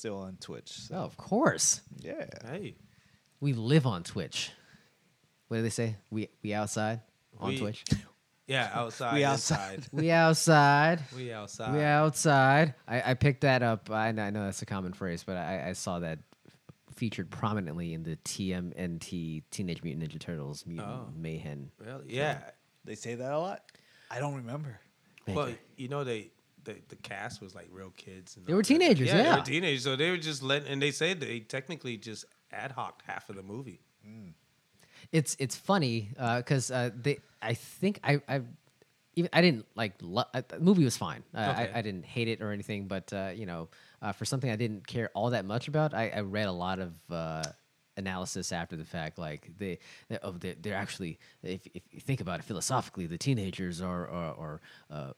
still on Twitch. So, Oh, of course. yeah. Hey, We live on Twitch. What do they say? We we outside on We- Twitch. yeah, outside, We outside. We outside. we outside. We outside. I, I picked that up. I, know- I know that's a common phrase, but I, I saw that featured prominently in the TMNT Teenage Mutant Ninja Turtles Mutant Oh. Mayhem. Really? Yeah. They say that a lot. I don't remember. Well, you know they. The, the cast was like real kids. And They were teenagers, Yeah, they were teenagers. So they were just letting, and they said they technically just ad hoc half of the movie. It's it's funny because uh, they I think I I even I didn't like lo- uh, the movie was fine. Uh, Okay. I, I didn't hate it or anything, but uh, you know uh, for something I didn't care all that much about, I, I read a lot of. Analysis after the fact like they they- of they're, they're actually if, if you think about it philosophically the teenagers are are, are uh,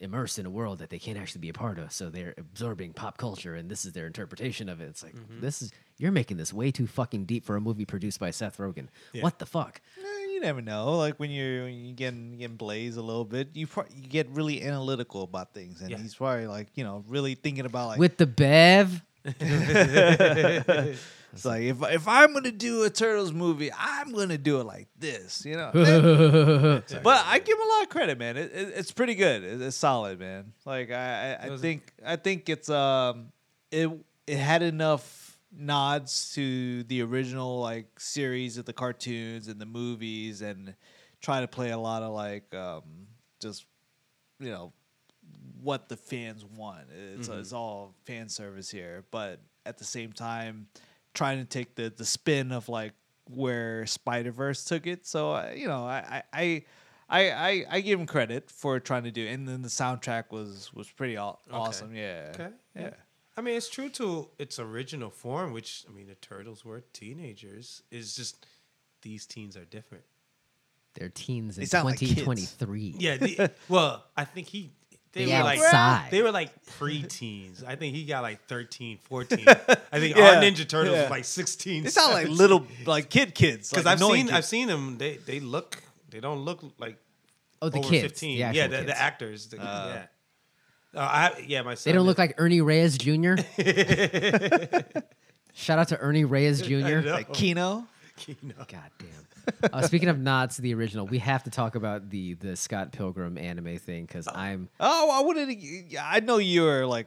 immersed in a world that they can't actually be a part of. So they're absorbing pop culture and this is their interpretation of it. It's like this is you're making this way too fucking deep for a movie produced by Seth Rogen. What the fuck? Eh, you never know. Like when you're when you getting getting blazed a little bit, you pro- you get really analytical about things, and Yeah. he's probably like you know really thinking about like with the bev it's like if if I'm gonna do a turtles movie, I'm gonna do it like this, you know. but I give him a lot of credit, man. It, it, it's pretty good. It, it's solid, man. Like I I, I think I think it's um it it had enough nods to the original like series of the cartoons and the movies and try to play a lot of like um just you know what the fans want. It's, it's all fan service here, but at the same time, trying to take the the spin of like where Spider Verse took it. So uh, you know, I I. I, I, I give him credit for trying to do, it. and then the soundtrack was was pretty aw- awesome. Yeah, Okay. yeah. I mean, it's true to its original form, which I mean, the turtles were teenagers. Is just these teens are different. they're teens in They sound like kids. 2023 Yeah. The, well, I think he. They They were like outside. they were like pre-teens. I think he got like 13, 14. I think our Ninja Turtles yeah. was like 16. They sound like little like kid kids. because like I've annoying seen I've seen them. They they look they don't look like oh the over kids 15. the yeah, the, kids. the actors. The, yeah. Uh, I, yeah, my son. they don't did- look like Ernie Reyes Jr. Shout out to Ernie Reyes Jr. like Keno. Keno. God damn. Uh, speaking of nods to the original, we have to talk about the the Scott Pilgrim anime thing because I'm Oh, I wanted to. I know you were like,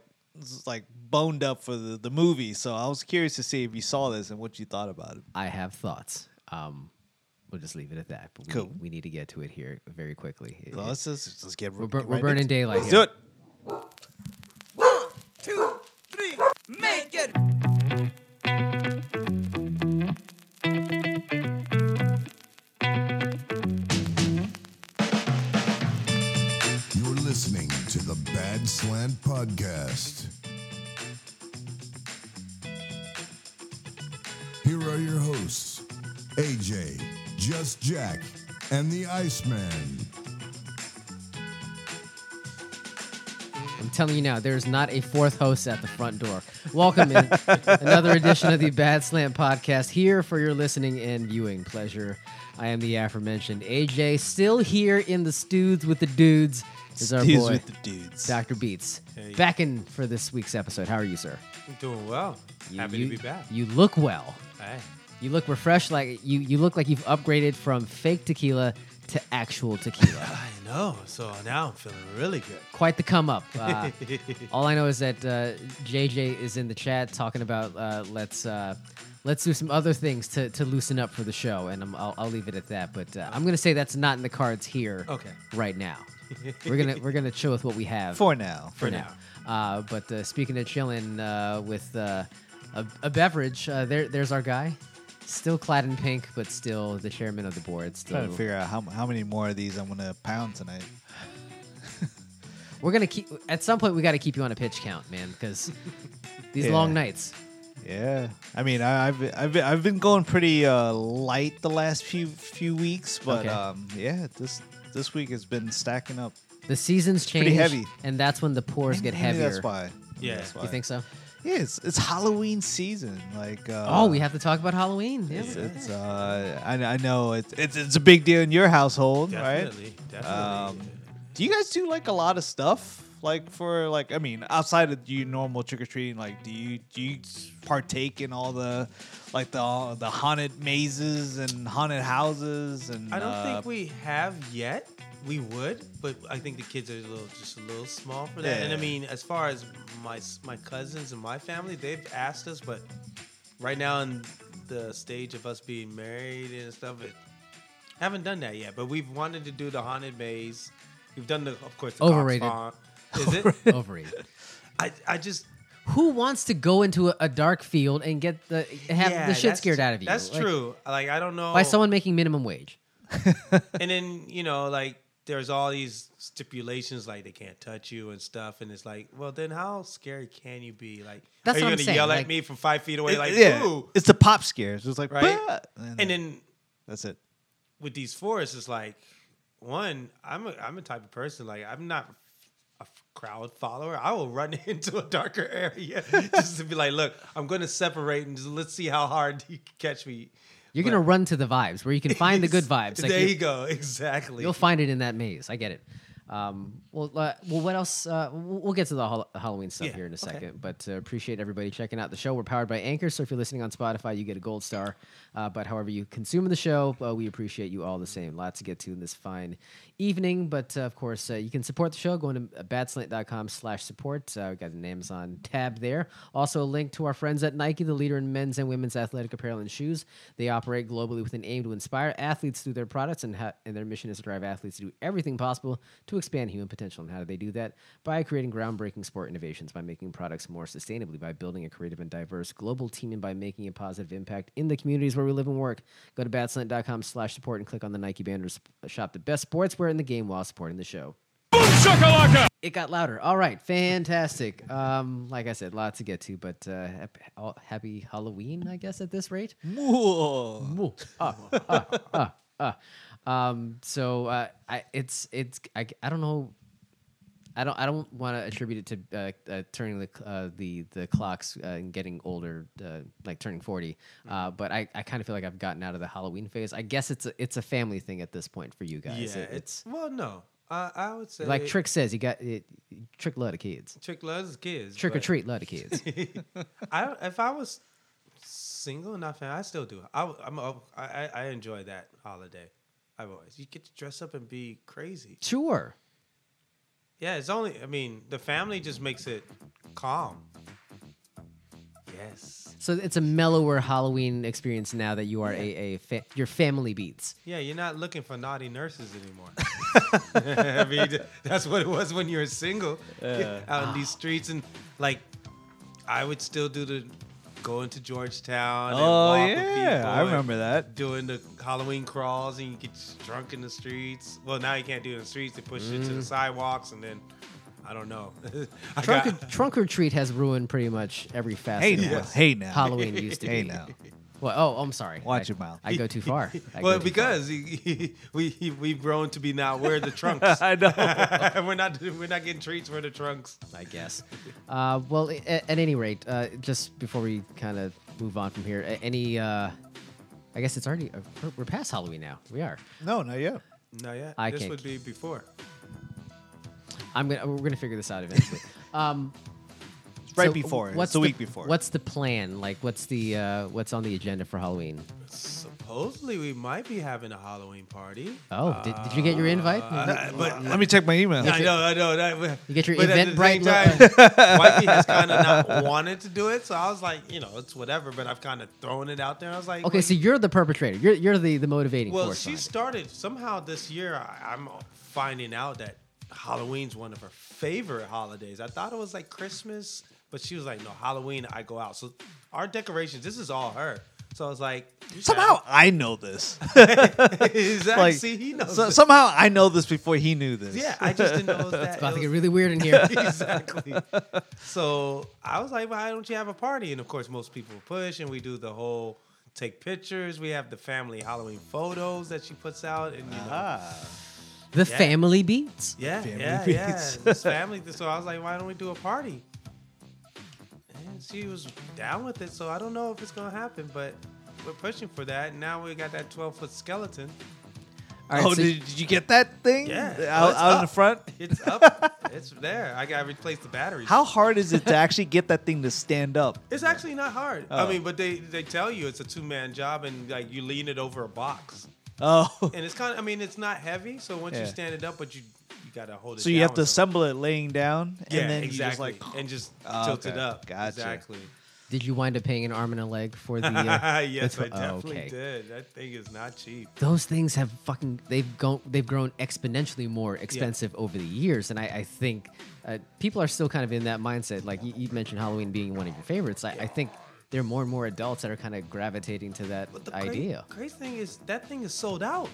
like boned up for the, the movie, so I was curious to see if you saw this and what you thought about it. I have thoughts. Um, we'll just leave it at that. But we, Cool. we need to get to it here very quickly. It- So let's just let's get we're, bur- right we're burning into- daylight. Let's here. do it. You're Bad Slant Podcast. Here are your hosts AJ, Just Jack, and the Iceman. I'm telling you now, there's not a fourth host at the front door. Welcome in another edition of the Bad Slant Podcast here for your listening and viewing pleasure. I am the aforementioned AJ, still here in the studs with the dudes. Is our Dudes boy with the dudes. Dr. Beats Hey. back in for this week's episode. How are you, sir? I'm doing well. You, Happy you- to be back. You look well. Hey. You look refreshed. Like you, you look like you've upgraded from fake tequila to actual tequila. I know. So now I'm feeling really good. Quite the come up. Uh, all I know is that uh, JJ is in the chat talking about uh, let's uh, let's do some other things to, to loosen up for the show, and I'm, I'll, I'll leave it at that. But uh, I'm gonna say that's not in the cards here. Okay. Right now, we're gonna we're gonna chill with what we have For now. for now. Uh, but uh, speaking of chilling uh, with uh, a, a beverage, uh, there there's our guy, still clad in pink, but still the chairman of the board. Still, Trying to figure out how, how many more of these I'm gonna pound tonight. we're gonna keep at some point. We got to keep you on a pitch count, man, because these Yeah. long nights. Yeah, I mean, I, I've I've been, I've been going pretty uh, light the last few few weeks, but Okay. um, yeah, this this week has been stacking up. The seasons change, pretty heavy. and that's when the pours get Maybe heavier. That's why. Yeah. that's why. You think so? Yeah, it's, it's Halloween season. Like, uh, oh, we have to talk about Halloween. Yeah. It's, it's uh, I, I know it's, it's it's a big deal in your household, right? Definitely. Definitely. Um, Do you guys do like a lot of stuff like for like I mean outside of you normal trick or treating? Like, do you do you partake in all the like the the haunted mazes and haunted houses and I don't uh, think we have yet. We would, but I think the kids are a little, just a little small for that. And I mean, as far as my my cousins and my family, they've asked us, but right now in the stage of us being married and stuff, it, haven't done that yet. But we've wanted to do the haunted maze. We've done the, of course, the Overrated. Farm. Is it? Overrated. I, I just Who wants to go into a, a dark field and get the have yeah, the shit scared out of you? That's Like, true. Like I don't know By someone making minimum wage. and then you know like there's all these stipulations like they can't touch you and stuff and it's like well then how scary can you be like That's are you gonna yell like- at me from five feet away It- like yeah, ooh it's the pop scares. It's like Right? "Bah!" and then that's it. with these forests it's like one i'm a, i'm a type of person like i'm not a f- crowd follower i will run into a darker area just to be like look i'm gonna separate and just let's see how hard you can catch me You're But- gonna run to the vibes where you can find the good vibes. Like, there you- go exactly You'll find it in that maze. I get it. Um, well, uh, well, what else? Uh, we'll get to the Halloween stuff Yeah, here in a okay. second. But uh, appreciate everybody checking out the show. We're powered by Anchor, so if you're listening on Spotify, you get a gold star. Uh, but however you consume the show, uh, we appreciate you all the same. Lots to get to in this fine evening. But uh, of course, uh, you can support the show going to badslant.com slash support. Uh, we got an Amazon tab there. Also, a link to our friends at Nike, the leader in men's and women's athletic apparel and shoes. They operate globally with an aim to inspire athletes through their products, and, ha- and their mission is to drive athletes to do everything possible to expand human potential. And how do they do that? By creating groundbreaking sport innovations, by making products more sustainably, by building a creative and diverse global team, and by making a positive impact in the communities where we live and work. Go to badslant.com slash support and click on the Nike banner to shop the best sportswear in the game while supporting the show. It got louder. All right, fantastic. Um, like I said, lots to get to, but uh, hap- happy Halloween, I guess, at this rate. Whoa. Um, so uh, I, it's it's I, I don't know. I don't I don't want to attribute it to uh, uh, turning the uh, the the clocks uh, and getting older, uh, like turning forty. Uh, but I, I kind of feel like I've gotten out of the Halloween phase. I guess it's a it's a family thing at this point for you guys. yeah It- it's well no I I would say like Trick says, you got it. Trick love the kids. Trick loves kids. Trick or treat love the kids. I if I was single, not fan, I still do. I I'm a, I I I enjoy that holiday. I've always you get to dress up and be crazy. sure. Yeah, it's only. I mean, the family just makes it calm. Yes. So it's a mellower Halloween experience now that you are a, a fa- your family beats. Yeah, you're not looking for naughty nurses anymore. I mean, that's what it was when you were single out in these streets, and like, I would still do the go into Georgetown. and Oh walk with yeah, people I remember that. Doing the Halloween crawls, and you get drunk in the streets. Well, now you can't do it in the streets. They push it to the mm. sidewalks, and then I don't know. I Trunk, got- or, trunk or treat has ruined pretty much every facet Hey of now, what hey now, Halloween used to hey be. now. Well, oh, I'm sorry. Watch I, your mouth. I go too far. I well, go too far. because we we've grown to be now we're the trunks. I know. we're not we're not getting treats. We're the trunks. I guess. Uh, well, at, at any rate, uh, just before we kind of move on from here, any, uh, I guess it's already, uh, we're, we're past Halloween now. We are. No, not yet. No, yet. I this can't would be before. I'm gonna, we're gonna figure this out eventually. um, Right so before. What's it's the the week before. What's the plan? Like, what's the, uh, what's on the agenda for Halloween? Supposedly, we might be having a Halloween party. Oh, did, did you get your invite? Uh, but Let me check my email. I know, I know. That, You get your but at the time, Wifey has kind of not wanted to do it, so I was like, you know, it's whatever. But I've kind of thrown it out there. I was like, okay, well, so you're the perpetrator. You're, you're the, the motivating Well, force. she behind started somehow this year. I, I'm finding out that Halloween's one of her favorite holidays. I thought it was like Christmas, but she was like, "No, Halloween, I go out." So our decorations, this is all her. So I was like, Somehow I know this. exactly. like, See, he knows. so, it. somehow I know this before he knew this. yeah, I just didn't know it was that. About it to get really weird in here. exactly. So I was like, why don't you have a party? And of course, most people push, and we do the whole take pictures. We have the family Halloween photos that she puts out, and you know, Ah. the Yeah. family beats. yeah, Family yeah, beats. yeah. This family. So I was like, why don't we do a party? And she was down with it. So I don't know if it's gonna happen, but we're pushing for that. Now we got that 12 foot skeleton. All right, oh, so- did, did you get that thing? Yeah, oh, out, it's out in the front. It's up. it's there. I gotta replace the batteries. How hard is it to actually get that thing to stand up? It's actually not hard. Oh. I mean, but they they tell you it's a two man job and like you lean it over a box. Oh, And it's kind of I mean it's not heavy, so once you stand it up, but you you gotta hold it. so you have to assemble it laying down, Yeah, and then exactly. you just like and just Oh, tilt it up. Gotcha. Exactly. Did you wind up paying an arm and a leg for the? Uh, yes, the I tw- oh, definitely okay. did. That thing is not cheap. Those things have fucking they've gone they've grown exponentially more expensive over the years, and I, I think uh, people are still kind of in that mindset. Like you, you mentioned, Halloween being one of your favorites. I, I think there are more and more adults that are kind of gravitating to that But the cra- idea. crazy thing is that thing is sold out.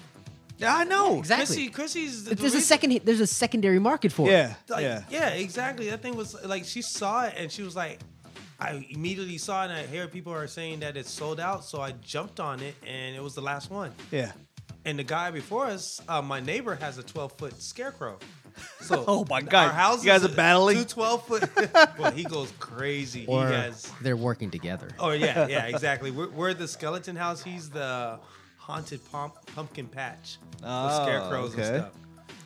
Yeah, I know. Exactly. Chrissy, Chrissy's. the But there's a second there's a secondary market for it. Yeah, Like, yeah. yeah. exactly. That thing was like she saw it and she was like, I immediately saw it and I hear people are saying that it's sold out, so I jumped on it and it was the last one. Yeah. And the guy before us, uh, my neighbor has a 12 foot scarecrow. So Oh my God. our house You guys is are battling? Two 12 foot. well, he goes crazy. Or he has. they're working together. Oh yeah, yeah, exactly. We're, we're the skeleton house. He's the haunted pump, pumpkin patch Oh, with scarecrows okay. and stuff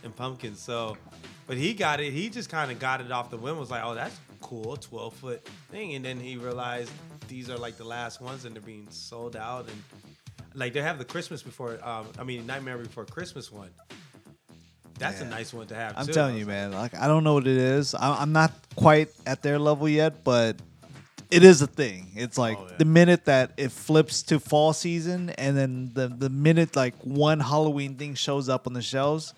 and pumpkins. So, but he got it. He just kind of got it off the whim. Was like, oh, that's cool, twelve foot thing. And then he realized these are like the last ones, and they're being sold out. And like they have the Christmas before. Um, I mean, Nightmare Before Christmas one. That's a nice one to have. I'm too. telling you, man. Like I don't know what it is. I- I'm not quite at their level yet, but it is a thing. It's like Oh, yeah. the minute that it flips to fall season, and then the the minute like one Halloween thing shows up on the shelves,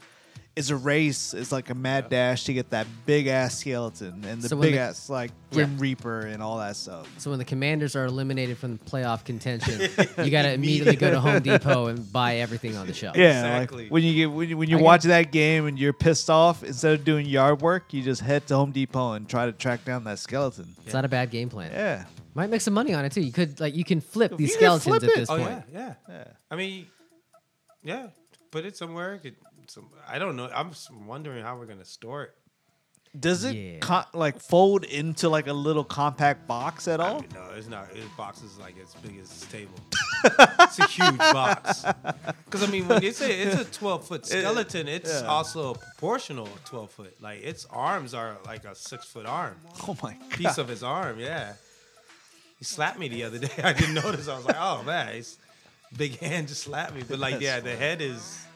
it's a race. It's like a mad dash to get that big ass skeleton and the So when big the- ass like Yeah. Grim Reaper and all that stuff. So when the Commanders are eliminated from the playoff contention, you got to immediately go to Home Depot and buy everything on the shelf. Yeah, Exactly. like when you get when, you, when you're I get- that game and you're pissed off, instead of doing yard work, you just head to Home Depot and try to track down that skeleton. It's not a bad game plan. Yeah. Might make some money on it too. You could like you can flip these You can skeletons flip at it. this Oh point. yeah, yeah. Yeah. I mean, yeah, put it somewhere. Get some, I don't know. I'm just wondering how we're gonna store it. Does it Yeah. co- like fold into like a little compact box at I all? mean, no, it's not. His box is like as big as this table. it's a huge box. Because I mean, when it's a it's a 12 foot skeleton, it's yeah. also a proportional 12 foot. Like its arms are like a six foot arm, Oh my god! piece of his arm. Yeah. He slapped me the other day. I didn't notice. I was like, oh man, his big hand just slapped me. But like, yeah, the head is it's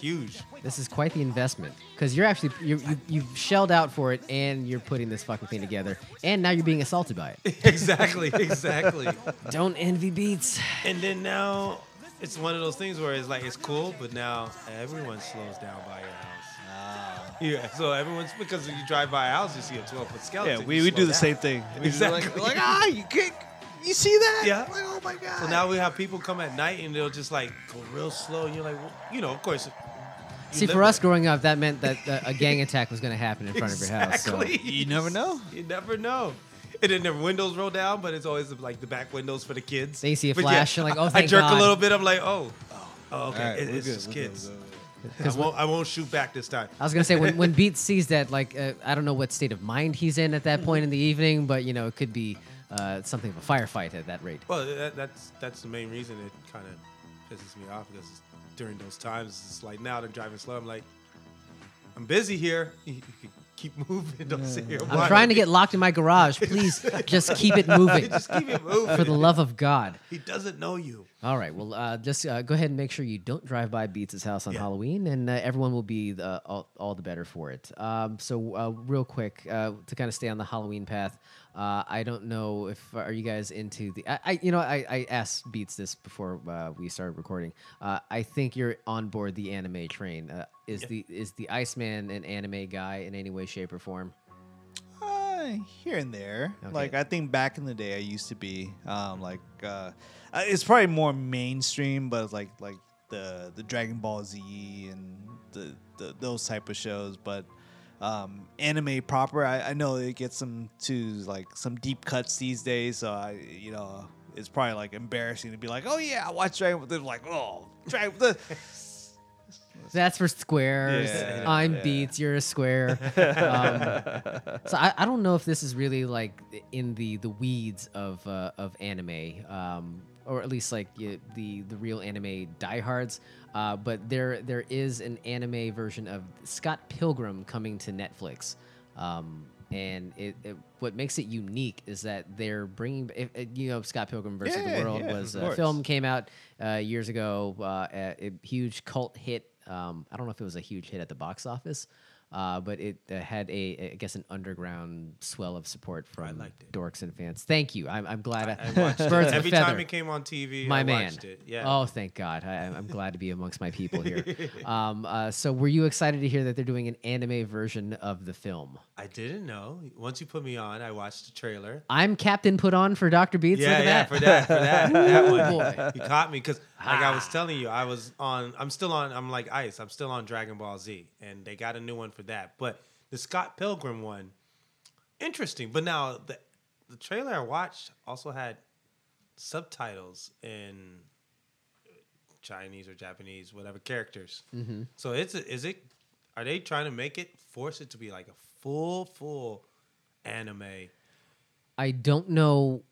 huge. This is quite the investment because you're actually you you you've shelled out for it and you're putting this fucking thing together and now you're being assaulted by it. exactly, exactly. Don't envy beats. And then now it's one of those things where it's like it's cool, but now everyone slows down by your house. Ah. Yeah, so everyone's because when you drive by a house, you see a 12 foot skeleton. Yeah, we, you we do the down. same thing. We just Exactly. Like, like ah, you can't. You see that? Yeah. Like, oh my god. So now we have people come at night and they'll just like go real slow, and you're like, well, you know, of course. you See, for us there. growing up, that meant that uh, a gang attack was going to happen in front of your house. So. Exactly. You never know. You never know. And then the windows roll down, but it's always like the back windows for the kids. They see a But flash, you're like, oh, I jerk God. a little bit. I'm like, oh, oh, okay, All right, it- it's good, just we're kids. we're good. I won't, I won't shoot back this time. I was gonna say when, when Beats sees that, like uh, I don't know what state of mind he's in at that point in the evening, but you know it could be uh, something of a firefight at that rate. Well, that, that's that's the main reason it kind of pisses me off because it's, during those times it's like now they're driving slow. I'm like, I'm busy here. You, you can keep moving. Don't sit here. I'm trying to get locked in my garage. Please just keep it moving, Just keep it moving. for the love of God. he doesn't know you. All right, well, uh, just uh, go ahead and make sure you don't drive by Beats' house on Yeah. Halloween, and uh, everyone will be uh, all, all the better for it. Um, so, uh, real quick, uh, to kind of stay on the Halloween path, uh, I don't know if are you guys into the. I, I you know, I, I asked Beats this before uh, we started recording. Uh, I think you're on board the anime train. Uh, is the is the Iceman an anime guy in any way, shape, or form? Uh, here and there. Okay. Like I think back in the day, I used to be. Um, like uh, uh, it's probably more mainstream, but like like the the Dragon Ball Z and the, the those type of shows. But um, anime proper, I, I know it gets some to like some deep cuts these days. So I, you know, it's probably like embarrassing to be like, oh yeah, I watch Dragon. They're like, oh, Dragon. The, That's for squares. Yeah, I'm yeah. Beats. You're a square. um, so I, I don't know if this is really like in the the weeds of uh, of anime, um, or at least like y- the the real anime diehards. Uh, but there there is an anime version of Scott Pilgrim coming to Netflix. Um, and it, it, what makes it unique is that they're bringing, if, if, you know, Scott Pilgrim versus Yeah, the World yeah, was a film came out uh, years ago, uh, a, a huge cult hit. Um, I don't know if it was a huge hit at the box office, uh, but it uh, had a, I guess, an underground swell of support from dorks and fans. Thank you. I'm, I'm glad. I, I watched it. Every time it came on TV, my I man. watched it. Yeah. Oh, thank God. I, I'm glad to be amongst my people here. um, uh, so, were you excited to hear that they're doing an anime version of the film? I didn't know. Once you put me on, I watched the trailer. I'm Captain Put On for Doctor Beats. yeah, Look at yeah, that. for that, for that, that one. boy. You caught me because, like I was Ah. telling you, I was on. I'm still on. I'm like ice. I'm still on Dragon Ball Z, and they got a new one for that. But the Scott Pilgrim one, interesting. But now the the trailer I watched also had subtitles in Chinese or Japanese, whatever characters. Mm-hmm. So it's is it? Are they trying to make it force it to be like a full full anime? I don't know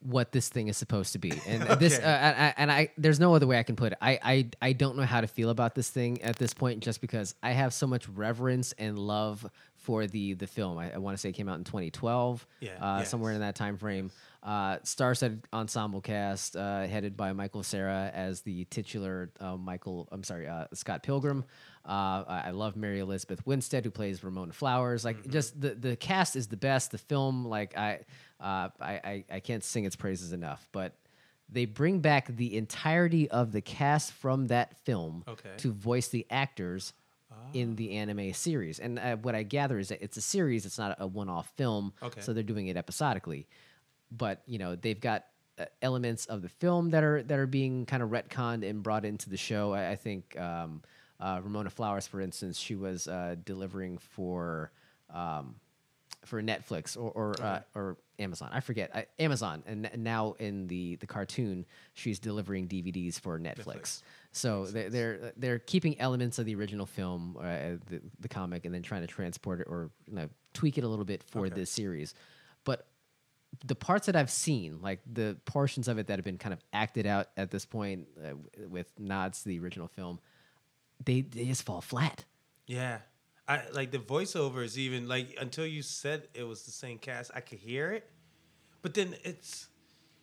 what this thing is supposed to be, and this, uh, Okay. and, I, and I, there's no other way I can put it. I, I, I don't know how to feel about this thing at this point, just because I have so much reverence and love for the the film. I, I want to say it came out in 2012, Yeah, uh, yes. somewhere in that time frame. Uh, star-studded ensemble cast, uh, headed by Michael Cera as the titular uh, Michael. I'm sorry, uh, Scott Pilgrim. Uh, I love Mary Elizabeth Winstead, who plays Ramona Flowers. Like, Mm-hmm. just the the cast is the best. The film, like, I, uh, I, I, I can't sing its praises enough. But they bring back the entirety of the cast from that film Okay. to voice the actors in the anime series. And uh, what I gather is that it's a series; it's not a one-off film. Okay. So they're doing it episodically. But you know, they've got uh, elements of the film that are that are being kind of retconned and brought into the show. I, I think um, uh, Ramona Flowers, for instance, she was uh, delivering for. Um, for Netflix or or, uh, or Amazon. I forget uh, Amazon, and now in the the cartoon, she's delivering DVDs for Netflix. Netflix. So they're, they're they're keeping elements of the original film, uh, the, the comic, and then trying to transport it or you know, tweak it a little bit for Okay. this series. But the parts that I've seen, like the portions of it that have been kind of acted out at this point uh, with nods to the original film, they they just fall flat. Yeah. I like the voiceovers even like until you said it was the same cast, I could hear it. But then it's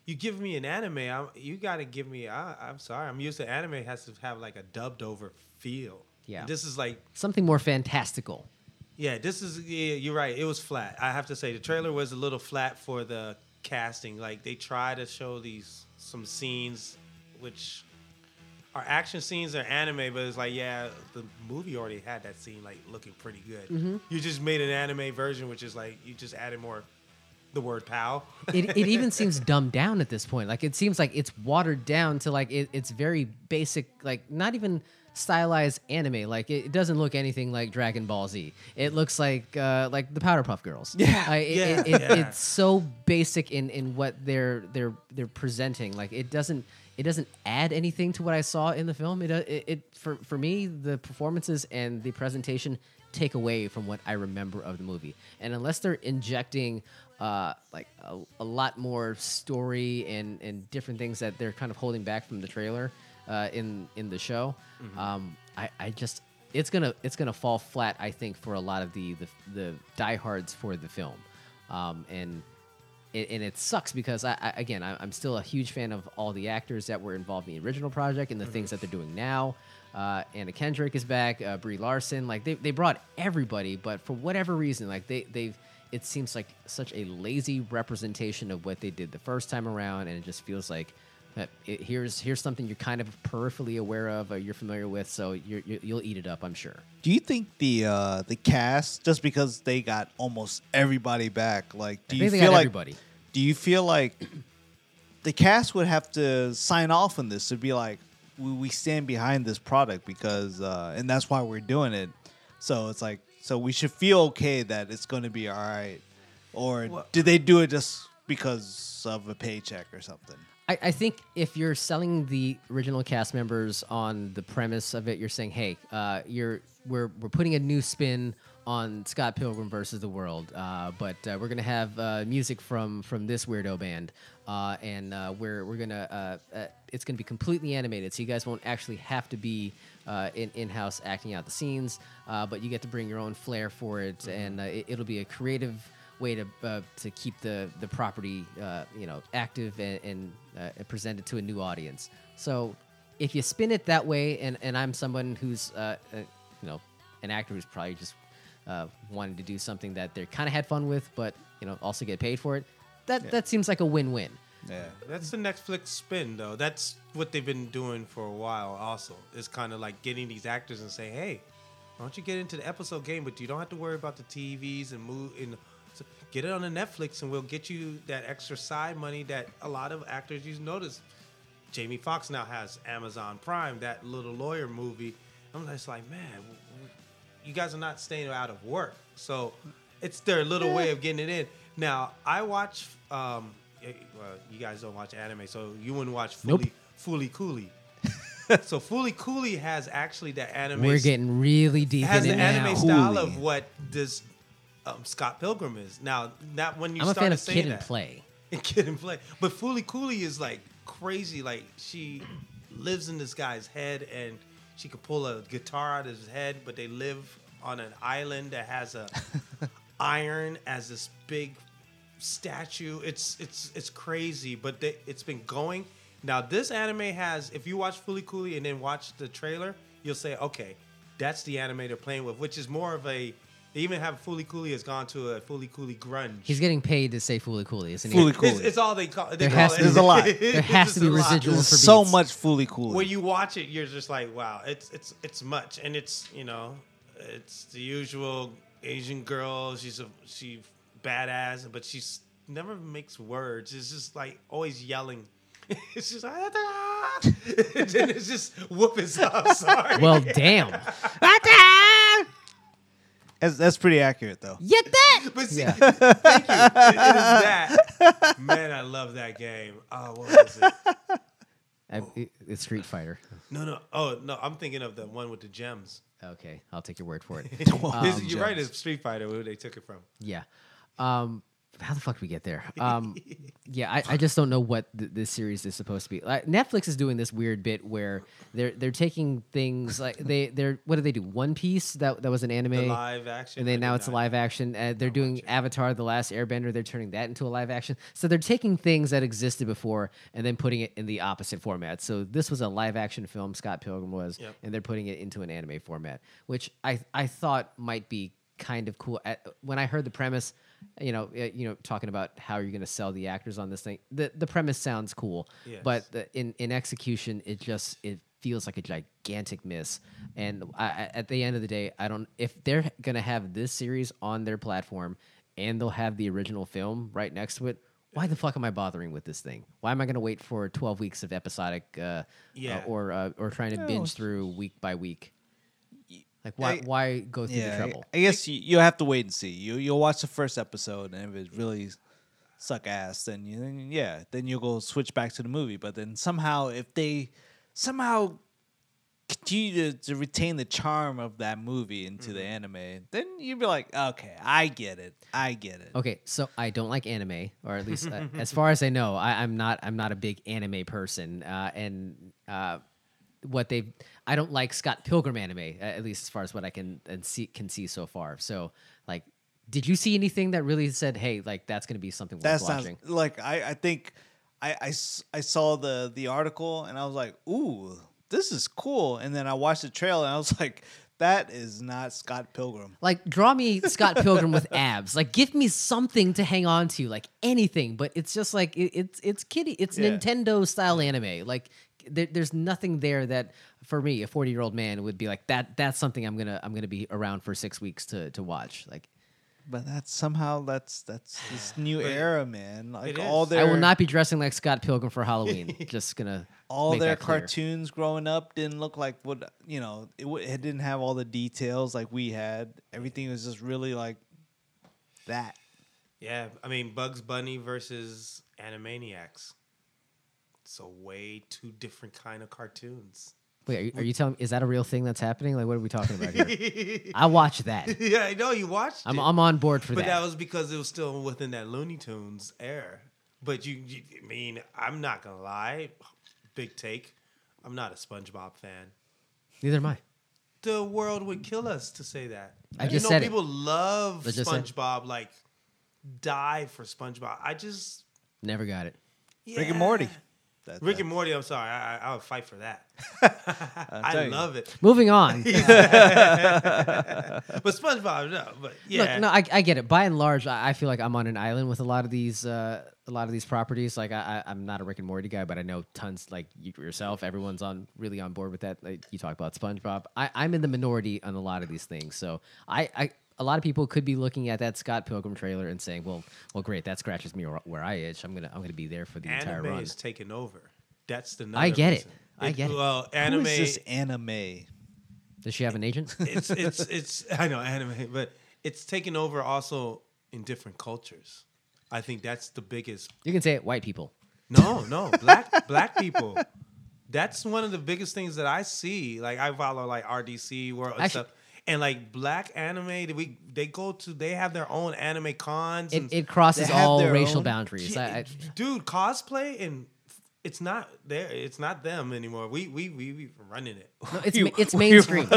you give me an anime, I'm, you got to give me. I, I'm sorry, I'm used to anime has to have like a dubbed over feel. Yeah. this is like Something more fantastical. yeah, this is yeah. You're right. It was flat. I have to say the trailer was a little flat for the casting. Like they try to show these some scenes, which are action scenes or anime, but it's like yeah, the movie already had that scene like looking pretty good. You just made an anime version, which is like you just added more the word "pow." it, it even seems dumbed down at this point. Like it seems like it's watered down to like it, it's very basic, like not even stylized anime. Like it, it doesn't look anything like Dragon Ball Z. It looks like uh, like the Powerpuff Girls. Yeah. Uh, it, Yeah, it, it- yeah. it's so basic in in what they're they're they're presenting. Like it doesn't it doesn't add anything to what I saw in the film. It uh, it, it for for me the performances and the presentation take away from what I remember of the movie. And unless they're injecting uh, like a, a lot more story and, and different things that they're kind of holding back from the trailer uh, in in the show, um, I, I just it's gonna it's gonna fall flat. I think for a lot of the the, the diehards for the film, um, and and it sucks because I, I again I, I'm still a huge fan of all the actors that were involved in the original project and the things that they're doing now. Uh, Anna Kendrick is back, uh, Brie Larson. Like they, they brought everybody, but for whatever reason, like they they've it seems like such a lazy representation of what they did the first time around, and it just feels like. Uh, It, here's here's something you're kind of peripherally aware of, or you're familiar with, so you're, you you'll eat it up, I'm sure. Do you think the uh, the cast, just because they got almost everybody back, like, do I you think feel like everybody. do you feel like the cast would have to sign off on this to be like, we, we stand behind this product because, uh, and that's why we're doing it. So it's like, so we should feel okay that it's going to be all right, or Well- did they do it just because of a paycheck or something. I, I think if you're selling the original cast members on the premise of it, you're saying, "Hey, uh, you're we're we're putting a new spin on Scott Pilgrim versus the World, uh, but uh, we're gonna have uh, music from from this weirdo band, uh, and uh, we're we're gonna uh, uh, it's gonna be completely animated, so you guys won't actually have to be uh, in in house acting out the scenes, uh, but you get to bring your own flair for it, and uh, it, it'll be a creative." Way to uh, to keep the the property uh, you know active and, and uh, present it to a new audience. So if you spin it that way, and and I'm someone who's uh, uh, you know an actor who's probably just uh, wanting to do something that they kind of had fun with, but you know also get paid for it. That that seems like a win-win. Yeah. That's the Netflix spin, though. That's what they've been doing for a while. Also, is kind of like getting these actors and say, "Hey, why don't you get into the episode game? But you don't have to worry about the TVs and move in. Get it on the Netflix, and we'll get you that extra side money that a lot of actors you notice. Jamie Foxx now has Amazon Prime, that little lawyer movie. I'm just like, man, you guys are not staying out of work, so it's their little way of getting it in. Now, I watch. Um, eh, well, you guys don't watch anime, so you wouldn't watch Nope. Fooly Cooley. so Fooly Cooley has actually the anime. We're getting really deep has the anime now. style of what this um, Scott Pilgrim is. Now, not when you I'm a start fan to of Kid that. and Play. and Kid and Play. But Fooly Cooley is like crazy. Like she lives in this guy's head and she could pull a guitar out of his head, but they live on an island that has a iron as this big statue. It's it's it's crazy, but they, it's been going. Now this anime has if you watch Fooly Cooley and then watch the trailer, you'll say, okay, that's the anime they're playing with, which is more of a they even have Fooly Cooley has gone to a Fooly Cooley grunge. He's getting paid to say Fooly Cooley, isn't he? Fooly It's, Cooley. it's all they call. They There call has it. to be- There's a lot. There has to be a lot. residual There's for so beats. much fully cool. When you watch it, you're just like, wow, it's it's it's much, and it's you know, it's the usual Asian girl. She's a she badass, but she's never makes words. It's just like always yelling. It's just like, ah, ah, ah. and then it's just whooping stuff. Sorry. Well, damn. That's, that's pretty accurate though. Get that? But see, Yeah. thank you. It- it is that. Man, I love that game. Oh, what is it? I, it- it's Street Fighter. No, no. Oh, no. I'm thinking of the one with the gems. Okay, I'll take your word for it. This- Um, you're right. It's Street Fighter. Where they took it from. Yeah. Um, how the fuck did we get there? Um, yeah, I, I just don't know what th- this series is supposed to be. Like, Netflix is doing this weird bit where they're they're taking things like they they're what do they do? One Piece that that was an anime, The live action. and then now it's a live action. Uh, they're doing. Avatar: The Last Airbender. They're turning that into a live action. So they're taking things that existed before and then putting it in the opposite format. So this was a live action film. Scott Pilgrim was, Yep. and they're putting it into an anime format, which I I thought might be kind of cool. When I heard the premise, you know, uh, you know, talking about how you're going to sell the actors on this thing, the the premise sounds cool, Yes. but the, in in execution, it just it feels like a gigantic miss. And I, at the end of the day, I don't if they're going to have this series on their platform and they'll have the original film right next to it. Why the fuck am I bothering with this thing? Why am I going to wait for 12 weeks of episodic uh, Yeah. uh, or uh, or trying to binge through week by week? Like why I- why go through the trouble? I, I guess you, you'll have to wait and see. You you'll watch the first episode, and if it really suck ass, then you then, yeah, then you'll go switch back to the movie. But then somehow, if they somehow continue to, to retain the charm of that movie into the anime, then you'd be like, okay, I get it, I get it. Okay, so I don't like anime, or at least uh, as far as I know, I, I'm not. I'm not a big anime person, uh, and uh, what they, I don't like Scott Pilgrim anime, at least as far as what I can and see can see so far. So, like, did you see anything that really said, "Hey, like that's going to be something worth sounds watching"? like I, I think I, I I saw the the article and I was like, ooh, this is cool. And then I watched the trailer and I was like, that is not Scott Pilgrim. Like, draw me Scott Pilgrim with abs. Like, give me something to hang on to, like anything. But it's just like it, it's it's kitty, it's Yeah. Nintendo style anime. Like, there, there's nothing there that for me, a 40 year old man, would be like that. That's something I'm gonna I'm gonna be around for six weeks to to watch. Like, But that's somehow that's that's this new era, man. Like all is. their I will not be dressing like Scott Pilgrim for Halloween. just gonna all make their that clear. cartoons growing up didn't look like what you know. It, w- it didn't have all the details like we had. Everything was just really like that. Yeah, I mean Bugs Bunny versus Animaniacs. So way two different kind of cartoons. Wait, are you, are you telling me is that a real thing that's happening? Like, what are we talking about here? I watch that. yeah, I know you watched I'm it. I'm on board for but that. But that was because it was still within that Looney Tunes era. But you, you I mean, I'm not gonna lie, big take. I'm not a SpongeBob fan. Neither am I. The world would kill us to say that. I you just know, said it. people love I just said- SpongeBob, like die for SpongeBob. I just Never got it. Rick and. Morty. That- Rick and Morty. I'm sorry, I, I, I would fight for that. tell I you. love it, Moving on. but SpongeBob, no. But yeah, Look, no, I, I get it. By and large, I, I feel like I'm on an island with a lot of these, uh, a lot of these properties. Like I, I, I'm not a Rick and Morty guy, but I know tons. Like you yourself, everyone's on really on board with that. Like you talk about SpongeBob. I, I'm in the minority on a lot of these things. So I, I, a lot of people could be looking at that Scott Pilgrim trailer and saying, "Well, well, great, that scratches me where, where I itch. I'm gonna, I'm gonna be there for the entire run." anime run." is taking over. That's the. I another get it. reason. I get it. Well, anime. is this anime? Does she have an agent? it's it's it's. I know anime, but it's taking over also in different cultures. I think that's the biggest. you can say it. White people. No, no, black black people. That's one of the biggest things that I see. Like I follow like RDC World Actually- stuff. And like black anime, we they go to they have their own anime cons. It, it crosses all racial own- boundaries. I, I, dude, cosplay and it's not there. It's not them anymore. We we we, we running it. No, it's You- ma- it's mainstream.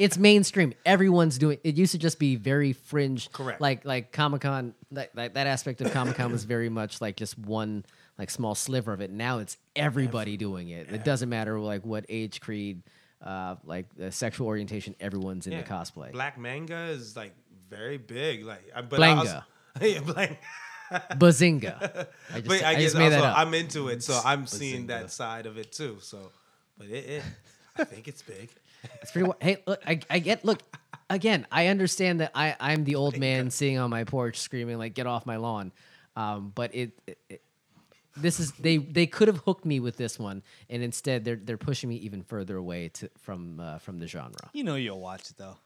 it's mainstream. Everyone's doing. It used to just be very fringe. Correct. Like like Comic Con. That, that that aspect of Comic Con was very much like just one like small sliver of it. Now it's everybody doing it. It doesn't matter like what age, creed, uh, like the sexual orientation. Everyone's into Yeah. cosplay. Black manga is like very big. Like, I- but I Blanga. also- yeah, blang. Bazinga! I just, But I, I guess just made that also. I'm into it, so I'm seeing that side of it too. So, but it, it I think it's big. It's pretty. Hey, look, I, I get. Look, again, I understand that I I'm the old man sitting on my porch screaming like, "Get off my lawn!" Um, but it, it, it- this is they they could have hooked me with this one, and instead they're they're pushing me even further away to from uh, from the genre. You know you'll watch it though.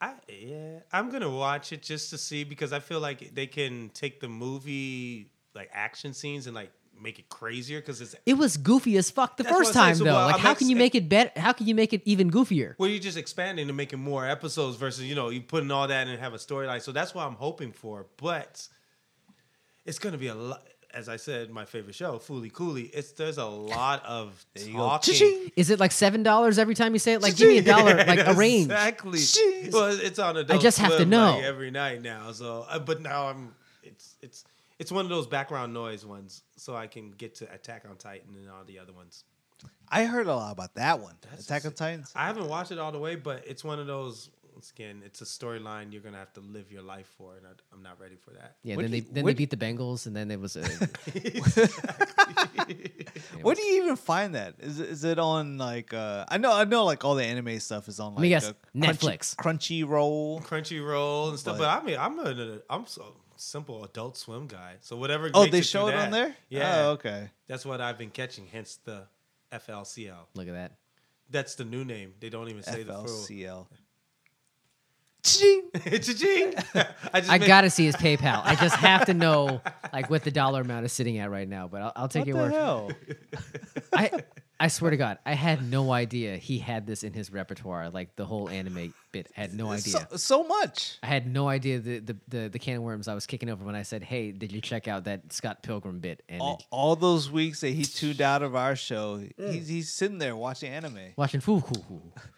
I yeah, I'm gonna watch it just to see because I feel like they can take the movie like action scenes and like make it crazier because it's It was goofy as fuck the first time. So, though. well, like, I'm how ex- can you make it better? How can you make it even goofier? well, you're just expanding and making more episodes versus you know you putting all that and have a storyline. So that's what I'm hoping for. But it's gonna be a lot. As I said, my favorite show, Fooly Cooley. It's there's a lot of There go. talking. Is it like seven dollars every time you say it? Like, give me a dollar, like a range. Exactly. Jeez. Well, it's on Adult just have to know. like, every night now. So, uh, but now I'm. It's it's it's one of those background noise ones, so I can get to Attack on Titan and all the other ones. I heard a lot about that one. That's Attack on sick. Titans. I haven't watched it all the way, but it's one of those. Once again, it's a storyline you're gonna have to live your life for, and I, I'm not ready for that. Yeah, What then do they you- then they beat the Bengals, and then it was a Where do you even find that? Is it, is it on like uh I know I know like all the anime stuff is on like me guess, uh, Crunchy- Netflix. Crunchyroll. Crunchyroll and stuff, But- but, I mean, I'm a I'm so simple Adult Swim guy. So whatever. Oh, they it show through it on there. Yeah, Oh, okay. that's what I've been catching. Hence the FLCL. Look at that. That's the new name. They don't even say the full. FLCL. Cha-ching. I just I made- gotta see his PayPal. I just have to know like what the dollar amount is sitting at right now. But I'll, I'll take What your the word. hell? I I swear to God, I had no idea he had this in his repertoire. Like the whole anime bit, I had no idea. So, so much. I had no idea the, the the the can of worms I was kicking over when I said, "Hey, did you check out that Scott Pilgrim bit?" And All, it- all those weeks that he tuned out of our show, he's mm. he's sitting there watching anime. watching Fuku.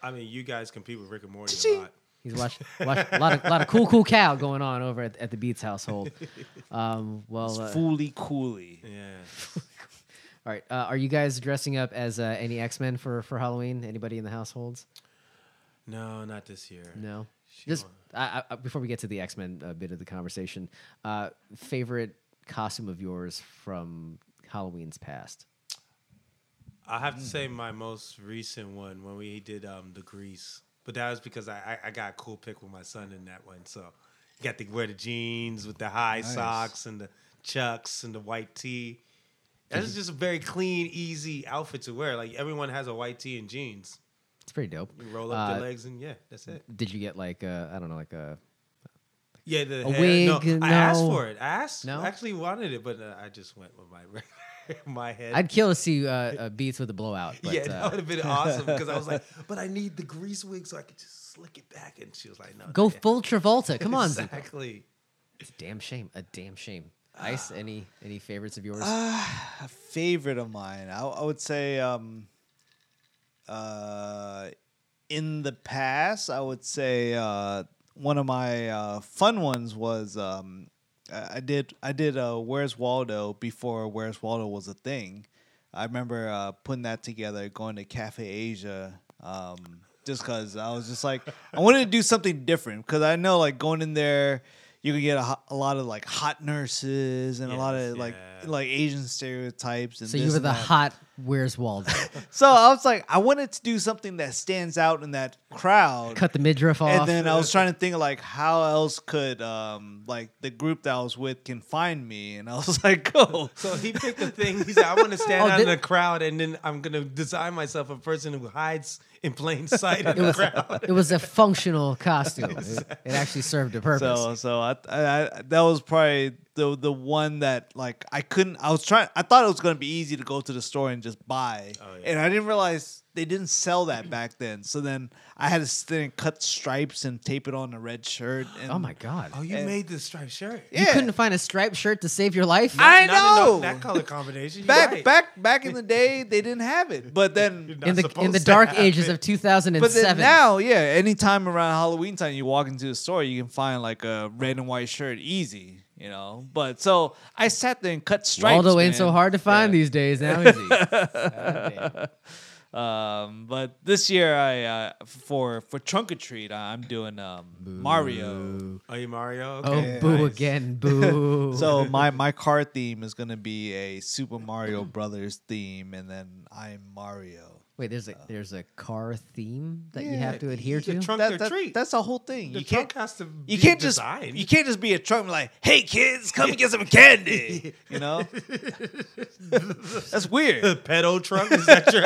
I mean, you guys compete with Rick and Morty a lot. He's watching watch, a lot of lot of cool cool cow going on over at, at the Beats household. Um, well, uh, Fooly cooly. Yeah. all right. Uh, are you guys dressing up as uh, any X Men for for Halloween? Anybody in the households? No, not this year. No. She Just. I, I, before we get to the X Men uh, bit of the conversation, uh, favorite costume of yours from Halloween's past? I have to say my most recent one when we did um the grease, but that was because I I, I got a cool pic with my son in that one. So you got to wear the jeans with the high Nice. socks and the chucks and the white tee. That's just a very clean, easy outfit to wear. Like everyone has a white tee and jeans. It's pretty dope. You roll up Uh, the legs and yeah, that's it. Did you get like I don't know like a Yeah, the A hair. wig, No, I asked for it. I asked. No? I actually wanted it, but uh, I just went with my my head. I'd kill to see uh, uh, Beats with a blowout. But, yeah, that uh, would have been awesome because I was like, but I need the grease wig so I could just slick it back. And she was like, no, go not yet. full Travolta. Come on, Zuko. exactly. It's a damn shame. A damn shame. Ice, Ah. any any favorites of yours? A favorite of mine, I, I would say, um, uh, in the past, I would say uh, one of my uh, fun ones was um, I did I did uh, Where's Waldo before Where's Waldo was a thing. I remember uh, putting that together, going to Cafe Asia, um, just because I was just like I wanted to do something different because I know like going in there. You could get a, a lot of like hot nurses and a lot of yeah. like Asian stereotypes. And so you were the hot Where's Waldo? So I was like, I wanted to do something that stands out in that crowd. Cut the midriff off. and then I was trying to think of like how else could um like the group that I was with can find me, and I was like, oh, So he picked a thing. He said, I want to stand Oh, out in the crowd and then I'm going to design myself a person who hides in plain sight in the crowd. it was a functional costume. It, it actually served a purpose. so so I, I, I that was probably the the one that like I couldn't. I was trying. I thought it was gonna be easy to go to the store and just buy, Oh, yeah. and I didn't realize they didn't sell that back then. So then I had to sit and cut stripes and tape it on a red shirt. And, oh my god. Oh, you And- made the striped shirt. yeah. You couldn't find a striped shirt to save your life? I Not know. that color combination. Back right. back back in the day they didn't have it but then in the in the dark ages it. of 2007. but now yeah anytime around halloween time you walk into the store you can find like a red and white shirt easy you know but so i sat there and cut stripes Waldo ain't so hard to find Yeah. these days now, is he? God damn. um but this year i uh for for trunk or treat i'm doing um mario Are you Mario? Oh, boo nice. again, boo. so my my car theme is gonna be a super mario brothers theme and then i'm mario wait, there's a uh, there's a car theme that you have to adhere to. trunk that, or that- treat. that's the whole thing The you can't has to you be can't just designed. you can't just be a trunk and like, hey kids, come and get some candy. You know, that's weird. pedo trunk. Is that your?